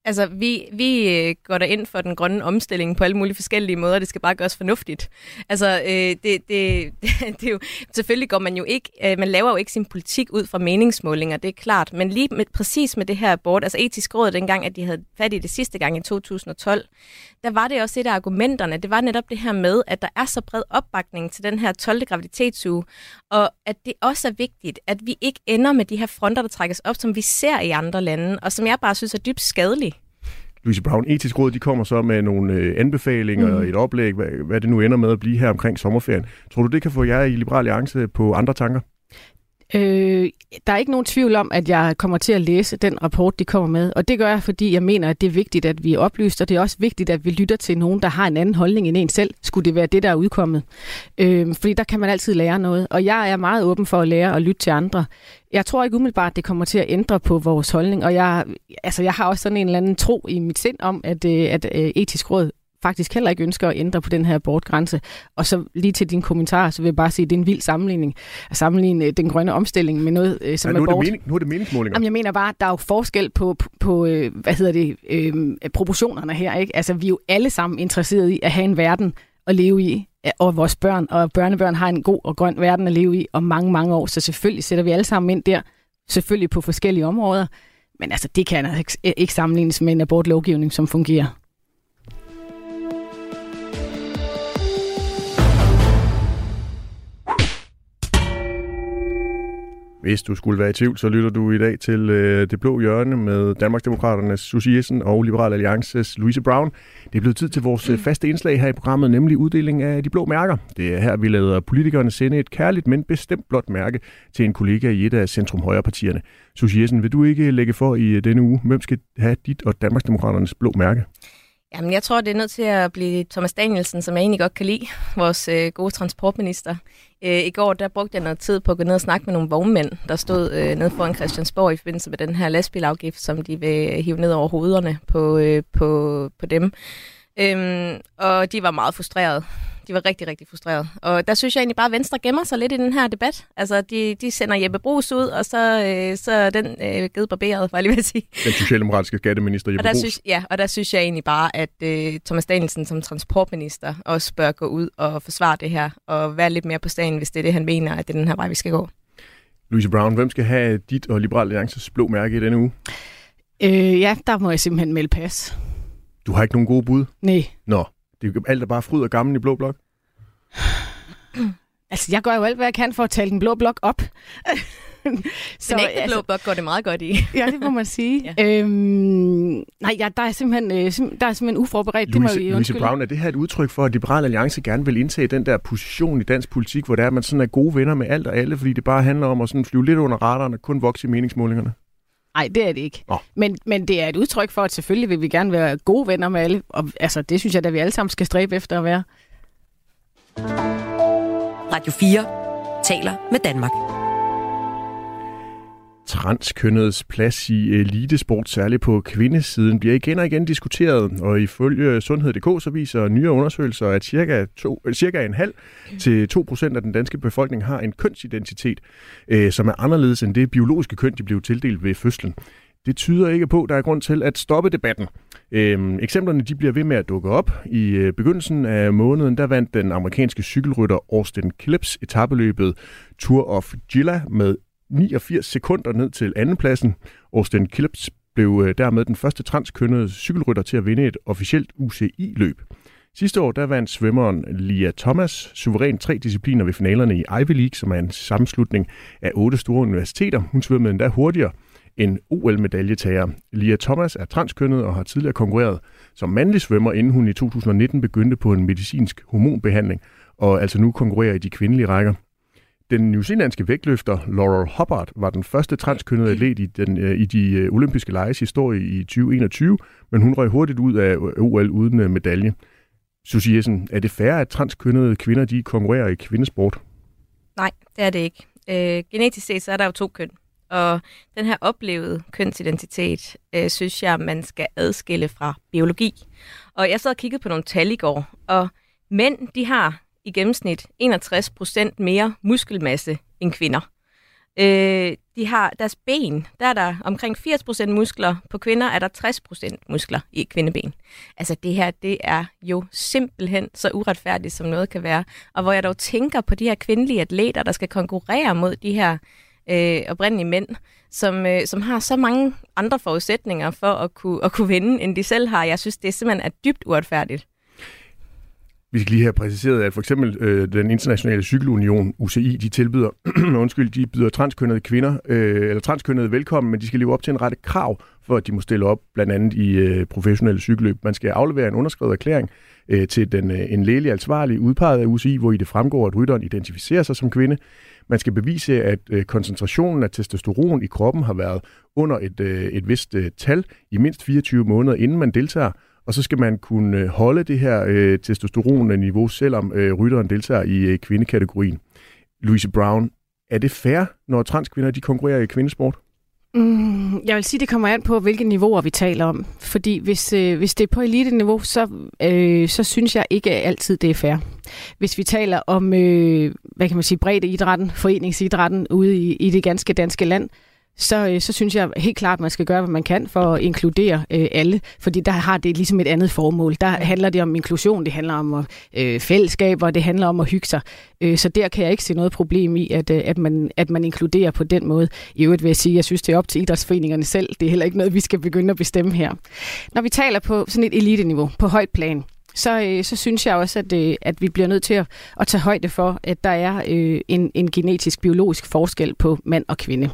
Altså vi, vi øh, går der ind for den grønne omstilling på alle mulige forskellige måder. Det skal bare gøres fornuftigt. Altså, øh, det, det, det, det er jo, selvfølgelig går man jo ikke, øh, man laver jo ikke sin politik ud fra meningsmålinger, det er klart. Men lige med, præcis med det her abort, altså etisk råd dengang, at de havde fat i det sidste gang i 2012, der var det også et af argumenterne. Det var netop det her med, at der er så bred opbakning til den her 12. graviditetsuge, og at det også er vigtigt, at vi ikke ender med de her fronter, der trækkes op, som vi ser i andre lande, og som jeg bare synes er dybt skadelige. Louise Brown, etisk råd, de kommer så med nogle øh, anbefalinger mm. og et oplæg, hvad, hvad det nu ender med at blive her omkring sommerferien. Tror du, det kan få jer i Liberal Alliance på andre tanker? Øh, der er ikke nogen tvivl om, at jeg kommer til at læse den rapport, de kommer med. Og det gør jeg, fordi jeg mener, at det er vigtigt, at vi er oplyst, og det er også vigtigt, at vi lytter til nogen, der har en anden holdning end en selv. Skulle det være det, der er udkommet? Øh, fordi der kan man altid lære noget. Og jeg er meget åben for at lære og lytte til andre. Jeg tror ikke umiddelbart, at det kommer til at ændre på vores holdning. Og jeg, altså, jeg har også sådan en eller anden tro i mit sind om, at, øh, at øh, etisk råd faktisk heller ikke ønsker at ændre på den her abortgrænse. Og så lige til din kommentar, så vil jeg bare sige, at det er en vild sammenligning at sammenligne øh, den grønne omstilling med noget, øh, som Ja, nu, er abort. det mening, nu er det meningsmålinger. Jamen, jeg mener bare, at der er jo forskel på, på, på øh, hvad hedder det, øh, proportionerne her. Ikke? Altså, vi er jo alle sammen interesserede i at have en verden at leve i, og vores børn og børnebørn har en god og grøn verden at leve i om mange, mange år. Så selvfølgelig sætter vi alle sammen ind der, selvfølgelig på forskellige områder. Men altså, det kan altså ikke, ikke sammenlignes med en abortlovgivning, som fungerer. Hvis du skulle være i tvivl, så lytter du i dag til øh, Det Blå Hjørne med Danmarksdemokraternes Susie Jessen og Liberal Alliances Louise Brown. Det er blevet tid til vores øh, faste indslag her i programmet, nemlig uddeling af de blå mærker. Det er her, vi lader politikerne sende et kærligt, men bestemt blåt mærke til en kollega i et af centrum højre partierne. Susie Jessen, vil du ikke lægge for i øh, denne uge? Hvem skal have dit og Danmarksdemokraternes blå mærke? Jamen, jeg tror, det er nødt til at blive Thomas Danielsen, som jeg egentlig godt kan lide, vores øh, gode transportminister. Øh, I går, der brugte jeg noget tid på at gå ned og snakke med nogle vognmænd, der stod øh, nede foran Christiansborg i forbindelse med den her lastbilafgift, som de vil øh, hive ned over hovederne på, øh, på, på dem. Øhm, og de var meget frustrerede. De var rigtig, rigtig frustrerede. Og der synes jeg egentlig bare, at Venstre gemmer sig lidt i den her debat. Altså, de, de sender Jeppe Brugs ud, og så, øh, så er den øh, givet barberet, for jeg lige vil sige. Den socialdemokratiske skatteminister Jeppe og der Brugs. synes, Ja, og der synes jeg egentlig bare, at øh, Thomas Danielsen som transportminister også bør gå ud og forsvare det her, og være lidt mere på stagen, hvis det er det, han mener, at det er den her vej, vi skal gå. Louise Brown, hvem skal have dit og Liberal Alliances blå mærke i denne uge? Øh, ja, der må jeg simpelthen melde pas. Du har ikke nogen gode bud? Nej. Nå, det er jo alt er bare fryd og gammel i blå blok. Altså, jeg gør jo alt, hvad jeg kan for at tale den blå blok op. Så, den ægte blå blok går det meget godt i. ja, det må man sige. ja. øhm, nej, ja, der, er simpelthen, øh, sim, der er simpelthen uforberedt. Louise, det må vi Louise Brown, er det her et udtryk for, at Liberal Alliance gerne vil indtage den der position i dansk politik, hvor der er, at man sådan er gode venner med alt og alle, fordi det bare handler om at sådan flyve lidt under radaren og kun vokse i meningsmålingerne? Nej, det er det ikke. Oh. Men, men det er et udtryk for, at selvfølgelig vil vi gerne være gode venner med alle. Og altså, det synes jeg, at vi alle sammen skal stræbe efter at være. Radio 4 taler med Danmark. Transkønnedes plads i elitesport, særligt på kvindesiden, bliver igen og igen diskuteret, og ifølge Sundhed.dk så viser nyere undersøgelser, at cirka, to, øh, cirka en halv til 2 procent af den danske befolkning har en kønsidentitet, øh, som er anderledes end det biologiske køn, de blev tildelt ved fødslen. Det tyder ikke på, at der er grund til at stoppe debatten. Øhm, eksemplerne de bliver ved med at dukke op. I øh, begyndelsen af måneden der vandt den amerikanske cykelrytter Austin Clips etabeløbet Tour of Gila med 89 sekunder ned til andenpladsen. Austin Clips blev øh, dermed den første transkønnede cykelrytter til at vinde et officielt UCI-løb. Sidste år der vandt svømmeren Lia Thomas suveræn tre discipliner ved finalerne i Ivy League, som er en sammenslutning af otte store universiteter. Hun svømmede endda hurtigere en OL-medaljetager. Lia Thomas er transkønnet og har tidligere konkurreret som mandlig svømmer, inden hun i 2019 begyndte på en medicinsk hormonbehandling, og altså nu konkurrerer i de kvindelige rækker. Den newzealandske vægtløfter Laurel Hubbard var den første transkønnede atlet i, den, øh, i de øh, olympiske leges historie i 2021, men hun røg hurtigt ud af øh, OL uden medalje. Susie Jessen, er det fair, at transkønnede kvinder de konkurrerer i kvindesport? Nej, det er det ikke. Øh, genetisk set så er der jo to køn. Og den her oplevede kønsidentitet, øh, synes jeg, man skal adskille fra biologi. Og jeg sad og kiggede på nogle tal i går, og mænd, de har i gennemsnit 61 procent mere muskelmasse end kvinder. Øh, de har deres ben, der er der omkring 80 procent muskler. På kvinder er der 60 procent muskler i kvindeben. Altså det her, det er jo simpelthen så uretfærdigt, som noget kan være. Og hvor jeg dog tænker på de her kvindelige atleter, der skal konkurrere mod de her øh, oprindelige mænd, som, øh, som har så mange andre forudsætninger for at kunne, at kunne vinde, end de selv har. Jeg synes, det simpelthen er dybt uretfærdigt. Vi skal lige have præciseret, at for eksempel øh, den internationale cykelunion, UCI, de tilbyder, undskyld, de byder transkønnede kvinder, øh, eller transkønnede velkommen, men de skal leve op til en rette krav, for at de må stille op, blandt andet i øh, professionelle cykelløb. Man skal aflevere en underskrevet erklæring øh, til den, øh, en lægelig ansvarlig udpeget af UCI, hvor i det fremgår, at rytteren identificerer sig som kvinde. Man skal bevise, at øh, koncentrationen af testosteron i kroppen har været under et, øh, et vist øh, tal i mindst 24 måneder, inden man deltager, og så skal man kunne øh, holde det her øh, testosteronniveau, selvom øh, rytteren deltager i øh, kvindekategorien. Louise Brown, er det fair, når transkvinder de konkurrerer i kvindesport? Mm, jeg vil sige, det kommer an på, hvilke niveauer vi taler om. Fordi hvis, øh, hvis det er på elite-niveau, så, øh, så synes jeg ikke altid, det er fair. Hvis vi taler om, øh, hvad kan man sige, bredde idrætten, foreningsidrætten ude i, i det ganske danske land, øh, så synes jeg helt klart, at man skal gøre, hvad man kan for at inkludere øh, alle, fordi der har det ligesom et andet formål. Der handler det om inklusion, det handler om øh, fællesskab, og det handler om at hygge sig. Øh, så der kan jeg ikke se noget problem i, at, øh, at, man, at man inkluderer på den måde. I øvrigt vil jeg sige, at jeg synes, det er op til idrætsforeningerne selv. Det er heller ikke noget, vi skal begynde at bestemme her. Når vi taler på sådan et elite-niveau, på højt plan, så, øh, så synes jeg også, at, øh, at vi bliver nødt til at, at tage højde for, at der er øh, en, en genetisk, biologisk forskel på mand og kvinde.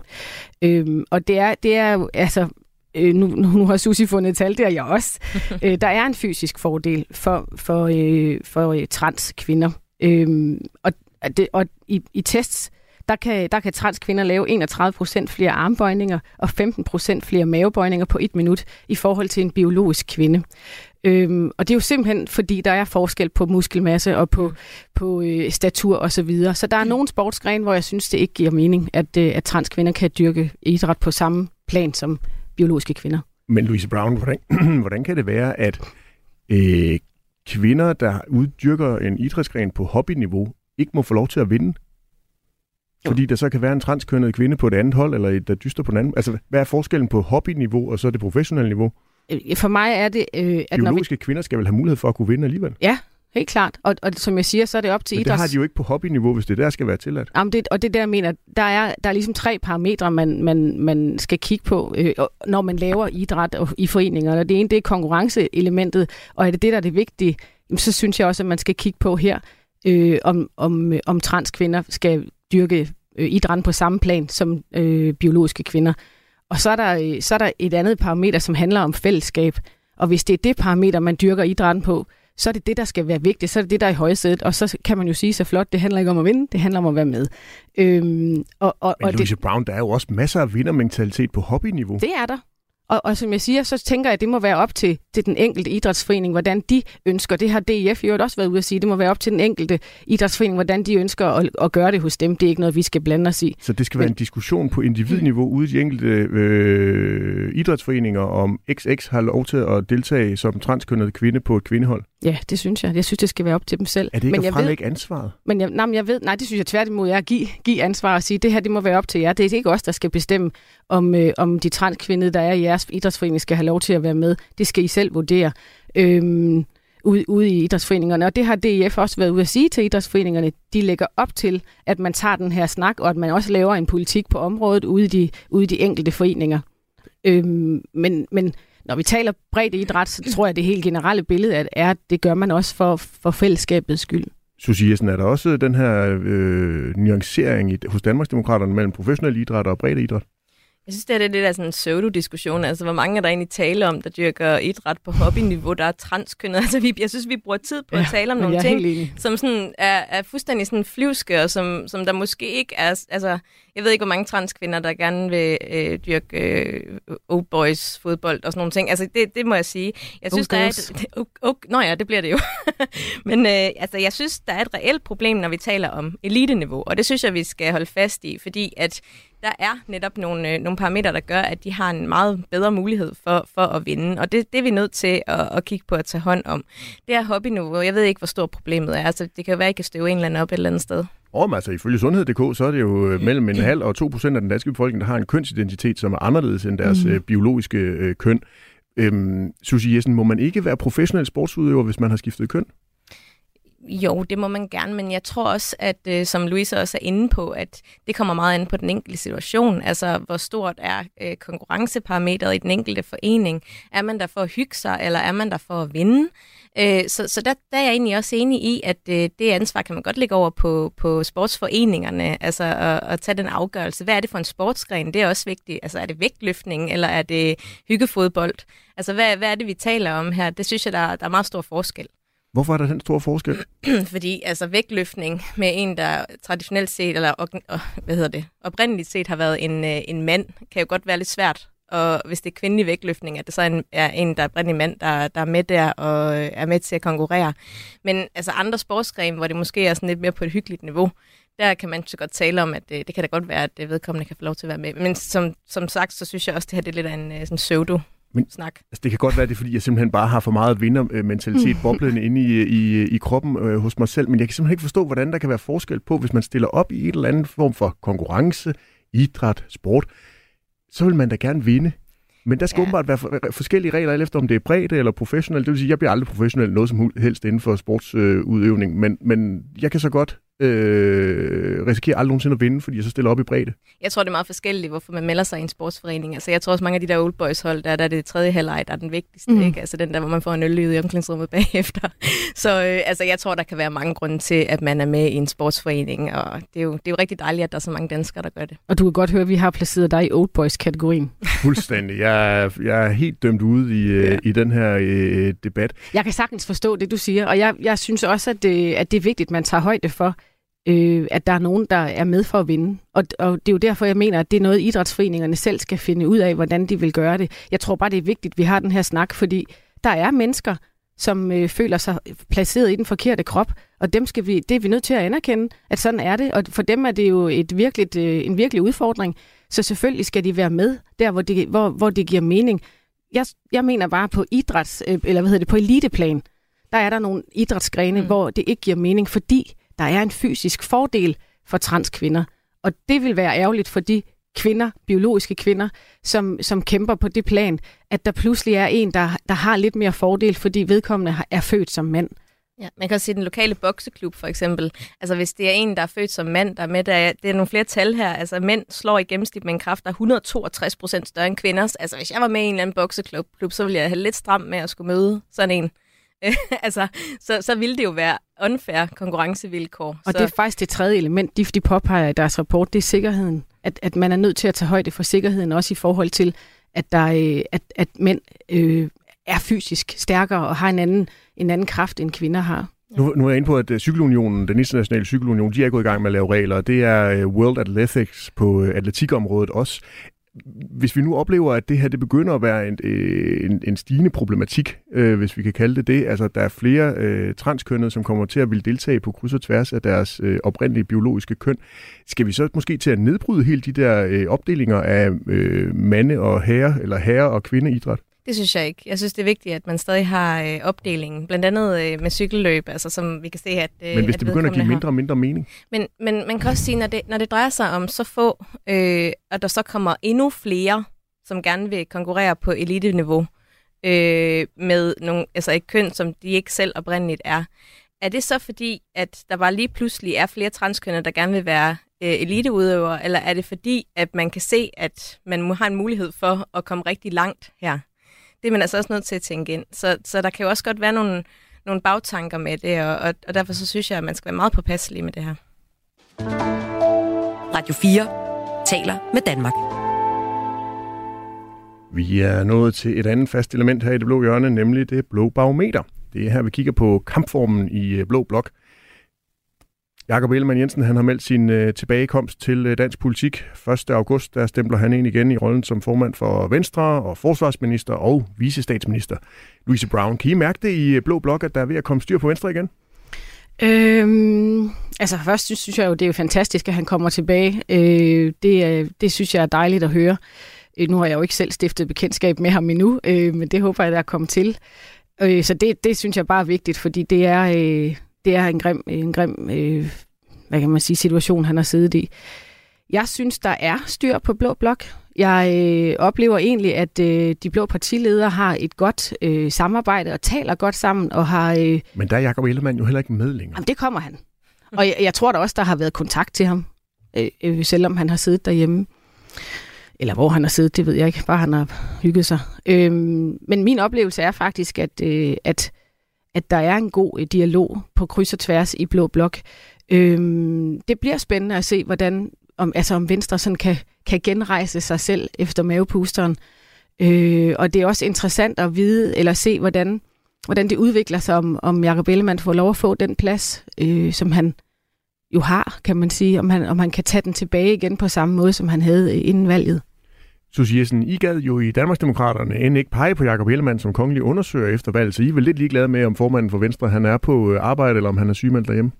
Øh, og det er, det er jo, altså, øh, nu, nu har Susi fundet et tal, det er jeg også. øh, der er en fysisk fordel for, for, øh, for øh, trans kvinder. Øh, og det, og i, i tests, der kan, der kan transkvinder lave 31 procent flere armbøjninger og 15 procent flere mavebøjninger på et minut i forhold til en biologisk kvinde. Øhm, og det er jo simpelthen, fordi der er forskel på muskelmasse og på, på øh, statur osv. Så, videre. så der er nogle sportsgrene, hvor jeg synes, det ikke giver mening, at, øh, at transkvinder kan dyrke idræt på samme plan som biologiske kvinder. Men Louise Brown, hvordan, hvordan kan det være, at øh, kvinder, der uddyrker en idrætsgren på hobbyniveau, ikke må få lov til at vinde? Fordi der så kan være en transkønnet kvinde på et andet hold, eller et, der dyster på den anden. Altså, hvad er forskellen på hobbyniveau og så det professionelle niveau? Øh, for mig er det... Øh, at Biologiske når vi... kvinder skal vel have mulighed for at kunne vinde alligevel? Ja, helt klart. Og, og som jeg siger, så er det op til Men idræts... det har de jo ikke på hobbyniveau, hvis det der skal være tilladt. Jamen det, og det der, jeg mener, der er, der er ligesom tre parametre, man, man, man skal kigge på, øh, når man laver idræt og, i foreninger. Og det ene, det er konkurrenceelementet, og er det det, der er det vigtige, så synes jeg også, at man skal kigge på her, øh, om, om, om transkvinder skal dyrke øh, idræt på samme plan som øh, biologiske kvinder. Og så er, der, øh, så er der et andet parameter, som handler om fællesskab. Og hvis det er det parameter, man dyrker idrætten på, så er det det, der skal være vigtigt. Så er det det, der er i højsædet. Og så kan man jo sige så flot, det handler ikke om at vinde, det handler om at være med. Øhm, og, og, Men Louise det, Brown, der er jo også masser af vindermentalitet på hobbyniveau. Det er der. Og, og som jeg siger, så tænker jeg, at det må være op til, til den enkelte idrætsforening, hvordan de ønsker. Det har DIF jo også været ude at sige. Det må være op til den enkelte idrætsforening, hvordan de ønsker at, at gøre det hos dem. Det er ikke noget, vi skal blande os i. Så det skal være Men, en diskussion på individniveau ude i de enkelte øh, idrætsforeninger, om XX har lov til at deltage som transkønnet kvinde på et kvindehold? Ja, det synes jeg. Jeg synes, det skal være op til dem selv. Er det ikke men at fremlægge ved, ansvaret? Men jeg, nej, men jeg ved, nej, det synes jeg tværtimod er at give, give ansvar og sige, det her det må være op til jer. Det er ikke os, der skal bestemme, om, øh, om de transkvinde, der er i jeres idrætsforening, skal have lov til at være med. Det skal I selv vurdere. Øhm, ude, ude i idrætsforeningerne. Og det har DIF også været ude at sige til idrætsforeningerne. De lægger op til, at man tager den her snak, og at man også laver en politik på området ude i de, ude i de enkelte foreninger. Øhm, men, men når vi taler bredt idræt, så tror jeg, at det helt generelle billede er, at det gør man også for, for fællesskabets skyld. Susie Jessen, er der også den her øh, nuancering i, hos Danmarksdemokraterne mellem professionel idræt og bredt idræt? Jeg synes, det er det der sådan en pseudo-diskussion. Altså, hvor mange er der egentlig tale om, der dyrker idræt på hobbyniveau, der er transkønnet? Altså, vi, jeg synes, vi bruger tid på ja, at tale om nogle ting, som sådan er, er fuldstændig sådan flyvske, og som, som der måske ikke er... Altså, jeg ved ikke, hvor mange transkvinder, der gerne vil øh, dyrke øh, old boys fodbold og sådan nogle ting. Altså, det, det må jeg sige. Jeg synes, der er et, oh, oh, nå ja, det bliver det jo. Men øh, altså, jeg synes, der er et reelt problem, når vi taler om eliteniveau, og det synes jeg, vi skal holde fast i, fordi at der er netop nogle, øh, nogle parametre, der gør, at de har en meget bedre mulighed for, for at vinde. Og det, det er vi nødt til at, at kigge på at tage hånd om. Det er hobbyniveau. Jeg ved ikke, hvor stort problemet er. Altså, det kan jo være, at I kan støve en eller anden op et eller andet sted. Om, altså ifølge sundhed.dk, så er det jo øh, mellem en halv og to procent af den danske befolkning, der har en kønsidentitet, som er anderledes end deres mm. øh, biologiske øh, køn. Øhm, Susie Jessen, må man ikke være professionel sportsudøver, hvis man har skiftet køn? Jo, det må man gerne, men jeg tror også, at øh, som Louise også er inde på, at det kommer meget an på den enkelte situation. Altså, hvor stort er øh, konkurrenceparametret i den enkelte forening? Er man der for at hygge sig, eller er man der for at vinde? Øh, så så der, der er jeg egentlig også enig i, at øh, det ansvar kan man godt lægge over på, på sportsforeningerne, altså at, at tage den afgørelse. Hvad er det for en sportsgren? Det er også vigtigt. Altså er det vægtløftning, eller er det hyggefodbold? Altså hvad, hvad er det, vi taler om her? Det synes jeg, der, der er meget stor forskel. Hvorfor er der den store forskel? Fordi altså vægtløftning med en, der traditionelt set, eller hvad hedder det, oprindeligt set har været en, øh, en mand, kan jo godt være lidt svært. Og hvis det er kvindelig vægtløftning, at det så er en, er en der er oprindelig mand, der, der er med der og øh, er med til at konkurrere. Men altså andre sportsgrene, hvor det måske er sådan lidt mere på et hyggeligt niveau, der kan man så godt tale om, at det, det kan da godt være, at vedkommende kan få lov til at være med. Men som, som sagt, så synes jeg også, at det her det er lidt af en sådan pseudo men, snak. Altså, det kan godt være, det er, fordi jeg simpelthen bare har for meget vindermentalitet boblende inde i, i, i kroppen øh, hos mig selv, men jeg kan simpelthen ikke forstå, hvordan der kan være forskel på, hvis man stiller op i et eller andet form for konkurrence, idræt, sport, så vil man da gerne vinde. Men der skal ja. åbenbart være forskellige regler, efter om det er bredt eller professionelt. Det vil sige, jeg bliver aldrig professionel noget som helst inden for sportsudøvning, øh, men, men jeg kan så godt øh, risikerer aldrig nogensinde at vinde, fordi jeg så stiller op i bredde. Jeg tror, det er meget forskelligt, hvorfor man melder sig i en sportsforening. Altså, jeg tror også, mange af de der old boys hold, der, der er det tredje halvleg, der er den vigtigste. Mm. Ikke? Altså den der, hvor man får en øl i omklædningsrummet bagefter. Så øh, altså, jeg tror, der kan være mange grunde til, at man er med i en sportsforening. Og det er, jo, det er jo rigtig dejligt, at der er så mange danskere, der gør det. Og du kan godt høre, at vi har placeret dig i old boys-kategorien. Fuldstændig. Jeg er, jeg er helt dømt ude i, øh, ja. i den her øh, debat. Jeg kan sagtens forstå det, du siger. Og jeg, jeg synes også, at det, at det er vigtigt, at man tager højde for, øh, at der er nogen, der er med for at vinde. Og, og det er jo derfor, jeg mener, at det er noget, idrætsforeningerne selv skal finde ud af, hvordan de vil gøre det. Jeg tror bare, det er vigtigt, at vi har den her snak, fordi der er mennesker, som øh, føler sig placeret i den forkerte krop, og dem skal vi, det er vi nødt til at anerkende, at sådan er det, og for dem er det jo et virkeligt, øh, en virkelig udfordring, så selvfølgelig skal de være med der, hvor det, hvor, hvor det giver mening. Jeg, jeg mener bare på idræts, øh, eller hvad hedder det, på eliteplan, der er der nogle idrætsgrene, mm. hvor det ikke giver mening, fordi der er en fysisk fordel for transkvinder. Og det vil være ærgerligt for de kvinder, biologiske kvinder, som, som kæmper på det plan, at der pludselig er en, der, der har lidt mere fordel, fordi vedkommende er født som mand. Ja, man kan også sige den lokale bokseklub for eksempel. Altså hvis det er en, der er født som mand, der er med, der er, det er nogle flere tal her. Altså mænd slår i gennemsnit med en kraft, der er 162 procent større end kvinders. Altså hvis jeg var med i en eller anden bokseklub, så ville jeg have lidt stramt med at skulle møde sådan en. altså, så, så ville det jo være unfair konkurrencevilkår. Og så... det er faktisk det tredje element, de, de påpeger i deres rapport, det er sikkerheden. At, at man er nødt til at tage højde for sikkerheden, også i forhold til, at, der, øh, at, at mænd øh, er fysisk stærkere og har en anden, en anden kraft, end kvinder har. Nu, nu er jeg inde på, at uh, Cykelunionen, den internationale cykelunion, de er gået i gang med at lave regler, det er uh, World Athletics på atletikområdet også hvis vi nu oplever, at det her det begynder at være en, øh, en, en stigende problematik, øh, hvis vi kan kalde det det, altså der er flere øh, transkønnede, som kommer til at ville deltage på kryds og tværs af deres øh, oprindelige biologiske køn, skal vi så måske til at nedbryde hele de der øh, opdelinger af øh, mande og herre, eller herre og kvindeidræt? Det synes jeg ikke. Jeg synes, det er vigtigt, at man stadig har øh, opdelingen, blandt andet øh, med cykelløb, altså som vi kan se, at øh, Men hvis at det begynder at give mindre og mindre mening? Men, men man kan også sige, når det, når det drejer sig om så få, øh, og der så kommer endnu flere, som gerne vil konkurrere på elite-niveau, øh, med nogle, altså et køn, som de ikke selv oprindeligt er, er det så fordi, at der bare lige pludselig er flere transkønner, der gerne vil være øh, eliteudøvere, eller er det fordi, at man kan se, at man har en mulighed for at komme rigtig langt her? Det er man altså også nødt til at tænke ind. Så, så der kan jo også godt være nogle, nogle bagtanker med det, og, og, og derfor så synes jeg, at man skal være meget påpasselig med det her. Radio 4 taler med Danmark. Vi er nået til et andet fast element her i det blå hjørne, nemlig det blå barometer. Det er her, vi kigger på kampformen i øh, Blå Blok. Jakob Ellemann Jensen han har meldt sin øh, tilbagekomst til øh, dansk politik. 1. august der stempler han ind igen i rollen som formand for Venstre og forsvarsminister og vicestatsminister. Louise Brown, kan I mærke det i øh, Blå Blok, at der er ved at komme styr på Venstre igen? Øhm, altså først synes, synes jeg jo, det er jo fantastisk, at han kommer tilbage. Øh, det, det synes jeg er dejligt at høre. Øh, nu har jeg jo ikke selv stiftet bekendtskab med ham endnu, øh, men det håber jeg, der er kommet til. Øh, så det, det synes jeg bare er vigtigt, fordi det er... Øh, det er en grim, en grim øh, hvad kan man sige, situation, han har siddet i. Jeg synes, der er styr på Blå Blok. Jeg øh, oplever egentlig, at øh, de blå partiledere har et godt øh, samarbejde og taler godt sammen. Og har, øh, Men der er Jacob Ellemann jo heller ikke med længere. Jamen, det kommer han. Og jeg, jeg tror da også, der har været kontakt til ham, øh, øh, selvom han har siddet derhjemme. Eller hvor han har siddet, det ved jeg ikke. Bare han har hygget sig. Øh, men min oplevelse er faktisk, at, øh, at at der er en god øh, dialog på kryds og tværs i Blå Blok. Øhm, det bliver spændende at se, hvordan om, altså om Venstre sådan kan, kan genrejse sig selv efter mavepusteren. Øh, og det er også interessant at vide eller se, hvordan, hvordan det udvikler sig, om, om Jacob Ellemann får lov at få den plads, øh, som han jo har, kan man sige, om han, om han kan tage den tilbage igen på samme måde, som han havde øh, inden valget. Susie Jessen, I gad jo i Danmarksdemokraterne end ikke pege på Jakob Ellemann som kongelig undersøger efter valget, så I er vel lidt ligeglade med, om formanden for Venstre han er på øh, arbejde, eller om han er sygemeldt derhjemme?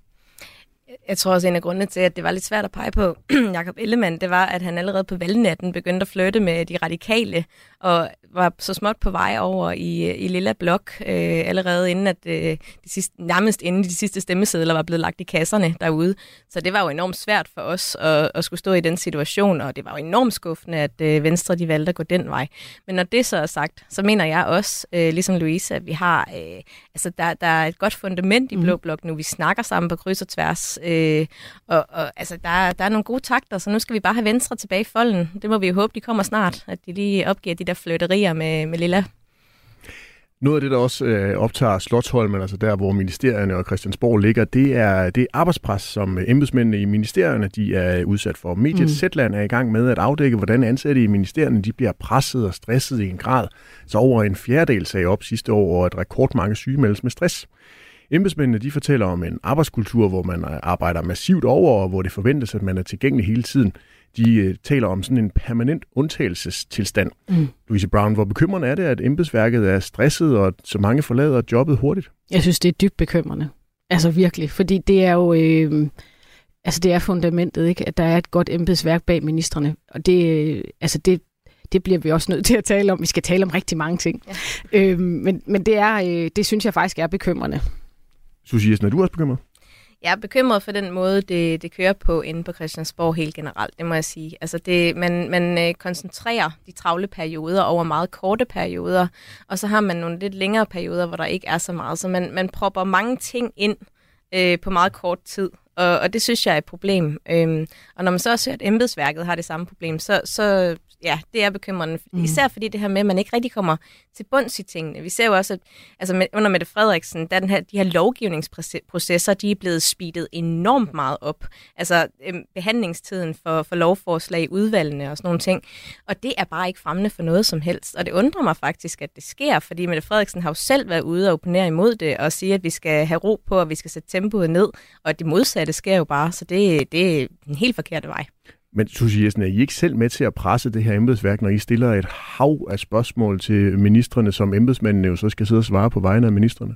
Jeg tror også, en af grundene til, at det var lidt svært at pege på Jakob Ellemann, det var, at han allerede på valgnatten begyndte at flytte med de radikale, og var så småt på vej over i, i Lilla Blok, øh, allerede inden at øh, de sidste, nærmest inden de sidste stemmesedler var blevet lagt i kasserne derude. Så det var jo enormt svært for os at, at skulle stå i den situation, og det var jo enormt skuffende, at øh, Venstre de valgte at gå den vej. Men når det så er sagt, så mener jeg også, øh, ligesom Louise, at vi har, øh, altså der, der er et godt fundament i Blå mhm. Blok nu. Vi snakker sammen på kryds og tværs, øh, og, og altså, der, der er nogle gode takter, så nu skal vi bare have Venstre tilbage i folden. Det må vi jo håbe, de kommer snart, at de lige opgiver de der flytterier med, med Lilla. Noget af det, der også øh, optager Slottholmen, altså der, hvor ministerierne og Christiansborg ligger, det er det arbejdspres, som embedsmændene i ministerierne de er udsat for. Mediet mm. Zetland er i gang med at afdække, hvordan ansatte i ministerierne de bliver presset og stresset i en grad, så over en fjerdedel sagde op sidste år, og at rekordmange sygemeldes med stress. Embedsmændene de fortæller om en arbejdskultur, hvor man arbejder massivt over, og hvor det forventes, at man er tilgængelig hele tiden. De øh, taler om sådan en permanent undtagelsestilstand. Mm. Louise Brown, hvor bekymrende er det, at embedsværket er stresset, og at så mange forlader jobbet hurtigt? Jeg synes, det er dybt bekymrende. Altså virkelig, fordi det er jo... Øh, altså det er fundamentet, ikke? at der er et godt embedsværk bag ministerne. Og det, øh, altså det, det bliver vi også nødt til at tale om. Vi skal tale om rigtig mange ting. Ja. Øh, men men det, er, øh, det synes jeg faktisk er bekymrende. Susie Jessen, er du også bekymret? Jeg er bekymret for den måde, det, det kører på inde på Christiansborg helt generelt, det må jeg sige. Altså det, man, man øh, koncentrerer de travle perioder over meget korte perioder, og så har man nogle lidt længere perioder, hvor der ikke er så meget. Så man, man propper mange ting ind øh, på meget kort tid, og, og det synes jeg er et problem. Øhm, og når man så ser, at embedsværket har det samme problem, så, så ja, det er bekymrende. Mm. Især fordi det her med, at man ikke rigtig kommer til bunds i tingene. Vi ser jo også, at altså under Mette Frederiksen, der den her, de her lovgivningsprocesser, de er blevet speedet enormt meget op. Altså øhm, behandlingstiden for, for lovforslag i udvalgene og sådan nogle ting. Og det er bare ikke fremmende for noget som helst. Og det undrer mig faktisk, at det sker, fordi Mette Frederiksen har jo selv været ude og opponere imod det, og sige, at vi skal have ro på, og vi skal sætte tempoet ned. Og det modsatte sker jo bare, så det, det er en helt forkert vej. Men Susie Jessen, er I ikke selv med til at presse det her embedsværk, når I stiller et hav af spørgsmål til ministerne, som embedsmændene jo så skal sidde og svare på vegne af ministerne?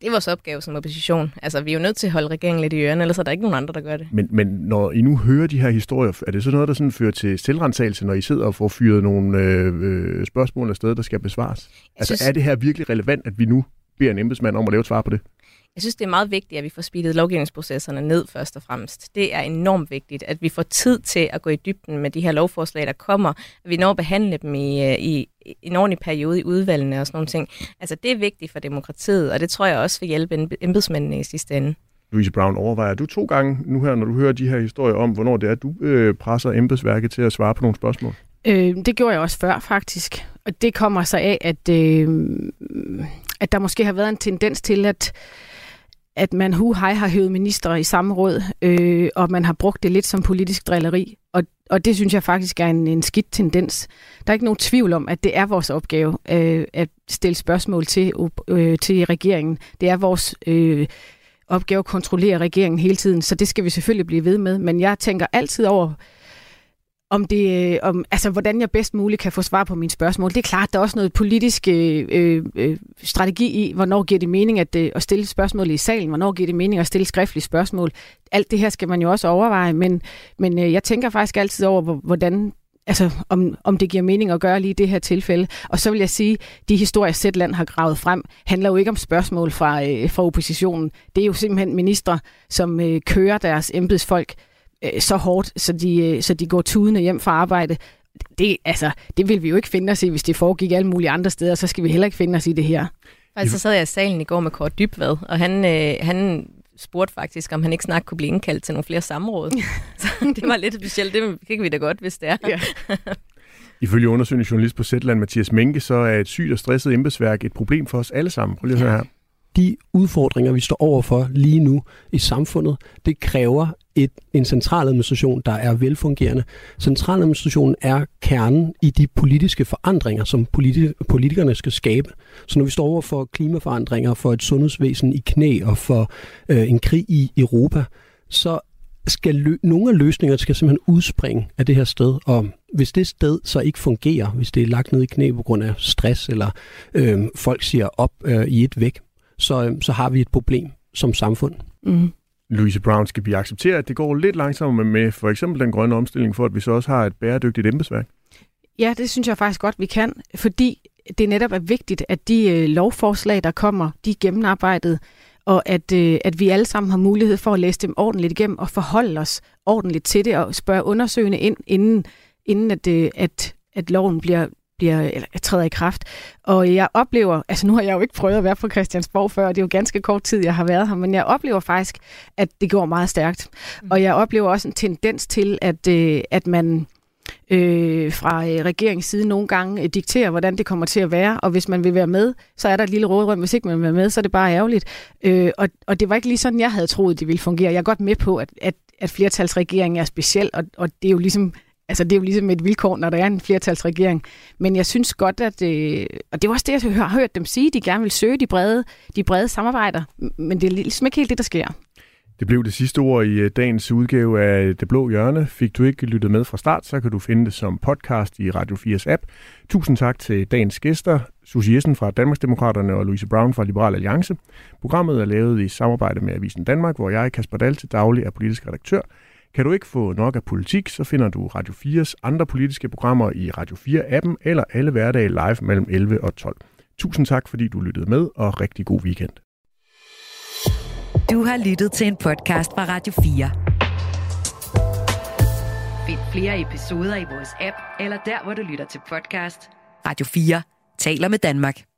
Det er vores opgave som opposition. Altså, vi er jo nødt til at holde regeringen lidt i ørene, ellers er der ikke nogen andre, der gør det. Men, men når I nu hører de her historier, er det så noget, der sådan fører til selvrensagelse, når I sidder og får fyret nogle øh, øh, spørgsmål afsted, der skal besvares? Jeg altså, synes... er det her virkelig relevant, at vi nu beder en embedsmand om at lave et svar på det? Jeg synes, det er meget vigtigt, at vi får speedet lovgivningsprocesserne ned først og fremmest. Det er enormt vigtigt, at vi får tid til at gå i dybden med de her lovforslag, der kommer. At vi når at behandle dem i, øh, i, i en ordentlig periode i udvalgene og sådan nogle ting. Altså, det er vigtigt for demokratiet, og det tror jeg også vil hjælpe embedsmændene i sidste ende. Louise Brown, overvejer du to gange nu her, når du hører de her historier om, hvornår det er, du øh, presser embedsværket til at svare på nogle spørgsmål? Øh, det gjorde jeg også før, faktisk. Og det kommer så af, at, øh, at der måske har været en tendens til, at at man hu hej har hævet ministre i samme råd, øh, og man har brugt det lidt som politisk drilleri. Og, og det synes jeg faktisk er en, en skidt tendens. Der er ikke nogen tvivl om, at det er vores opgave øh, at stille spørgsmål til, øh, til regeringen. Det er vores øh, opgave at kontrollere regeringen hele tiden, så det skal vi selvfølgelig blive ved med. Men jeg tænker altid over, om det, øh, om, altså, hvordan jeg bedst muligt kan få svar på mine spørgsmål. Det er klart, der er også noget politisk øh, øh, øh, strategi i, hvornår giver det mening at, øh, at stille spørgsmål i salen, hvornår giver det mening at stille skriftlige spørgsmål. Alt det her skal man jo også overveje, men, men øh, jeg tænker faktisk altid over, hvordan altså, om, om det giver mening at gøre lige i det her tilfælde. Og så vil jeg sige, de historier, Sætland har gravet frem, handler jo ikke om spørgsmål fra, øh, fra oppositionen. Det er jo simpelthen ministre, som øh, kører deres embedsfolk øh, så hårdt, så de, øh, så de går tudende hjem fra arbejde. Det, altså, det vil vi jo ikke finde os i, hvis det foregik alle mulige andre steder, så skal vi heller ikke finde os i det her. Faktisk så sad jeg i salen i går med Kort Dybvad, og han, øh, han spurgte faktisk, om han ikke snart kunne blive indkaldt til nogle flere samråd. så det var lidt specielt. Det kan vi da godt, hvis det er. Ja. Ifølge undersøgende journalist på Zetland, Mathias Menke, så er et sygt og stresset embedsværk et problem for os alle sammen. Prøv lige at høre her de udfordringer, vi står overfor lige nu i samfundet, det kræver et, en centraladministration, der er velfungerende. Centraladministrationen er kernen i de politiske forandringer, som politi- politikerne skal skabe. Så når vi står over for klimaforandringer, for et sundhedsvæsen i knæ og for øh, en krig i Europa, så skal lø- nogle af løsningerne skal simpelthen udspringe af det her sted, og hvis det sted så ikke fungerer, hvis det er lagt ned i knæ på grund af stress, eller øh, folk siger op øh, i et væk, så, øh, så har vi et problem som samfund. Mm. Louise Brown, skal vi acceptere, at det går lidt langsommere med for eksempel den grønne omstilling, for at vi så også har et bæredygtigt embedsværk? Ja, det synes jeg faktisk godt, vi kan, fordi det netop er vigtigt, at de øh, lovforslag, der kommer, de er gennemarbejdet, og at, øh, at vi alle sammen har mulighed for at læse dem ordentligt igennem og forholde os ordentligt til det og spørge undersøgende ind, inden, inden at, øh, at, at loven bliver, bliver, eller træder i kraft. Og jeg oplever, altså nu har jeg jo ikke prøvet at være på Christiansborg før, og det er jo ganske kort tid, jeg har været her, men jeg oplever faktisk, at det går meget stærkt. Mm. Og jeg oplever også en tendens til, at, øh, at man øh, fra øh, regeringens side nogle gange øh, dikterer, hvordan det kommer til at være, og hvis man vil være med, så er der et lille rådrum. Hvis ikke man vil være med, så er det bare ærgerligt. Øh, og, og det var ikke lige sådan, jeg havde troet, det ville fungere. Jeg er godt med på, at, at, at flertalsregeringen er speciel, og, og det er jo ligesom altså det er jo ligesom et vilkår, når der er en flertalsregering. Men jeg synes godt, at, øh, og det er også det, jeg har hørt dem sige, de gerne vil søge de brede, de brede samarbejder, men det er ligesom ikke helt det, der sker. Det blev det sidste ord i øh, dagens udgave af Det Blå Hjørne. Fik du ikke lyttet med fra start, så kan du finde det som podcast i Radio 4's app. Tusind tak til dagens gæster, Susie Jessen fra Danmarksdemokraterne og Louise Brown fra Liberal Alliance. Programmet er lavet i samarbejde med Avisen Danmark, hvor jeg, Kasper Dahl, til daglig er politisk redaktør. Kan du ikke få nok af politik, så finder du Radio 4's andre politiske programmer i Radio 4-appen eller alle hverdage live mellem 11 og 12. Tusind tak, fordi du lyttede med, og rigtig god weekend. Du har lyttet til en podcast fra Radio 4. Find flere episoder i vores app, eller der, hvor du lytter til podcast. Radio 4 taler med Danmark.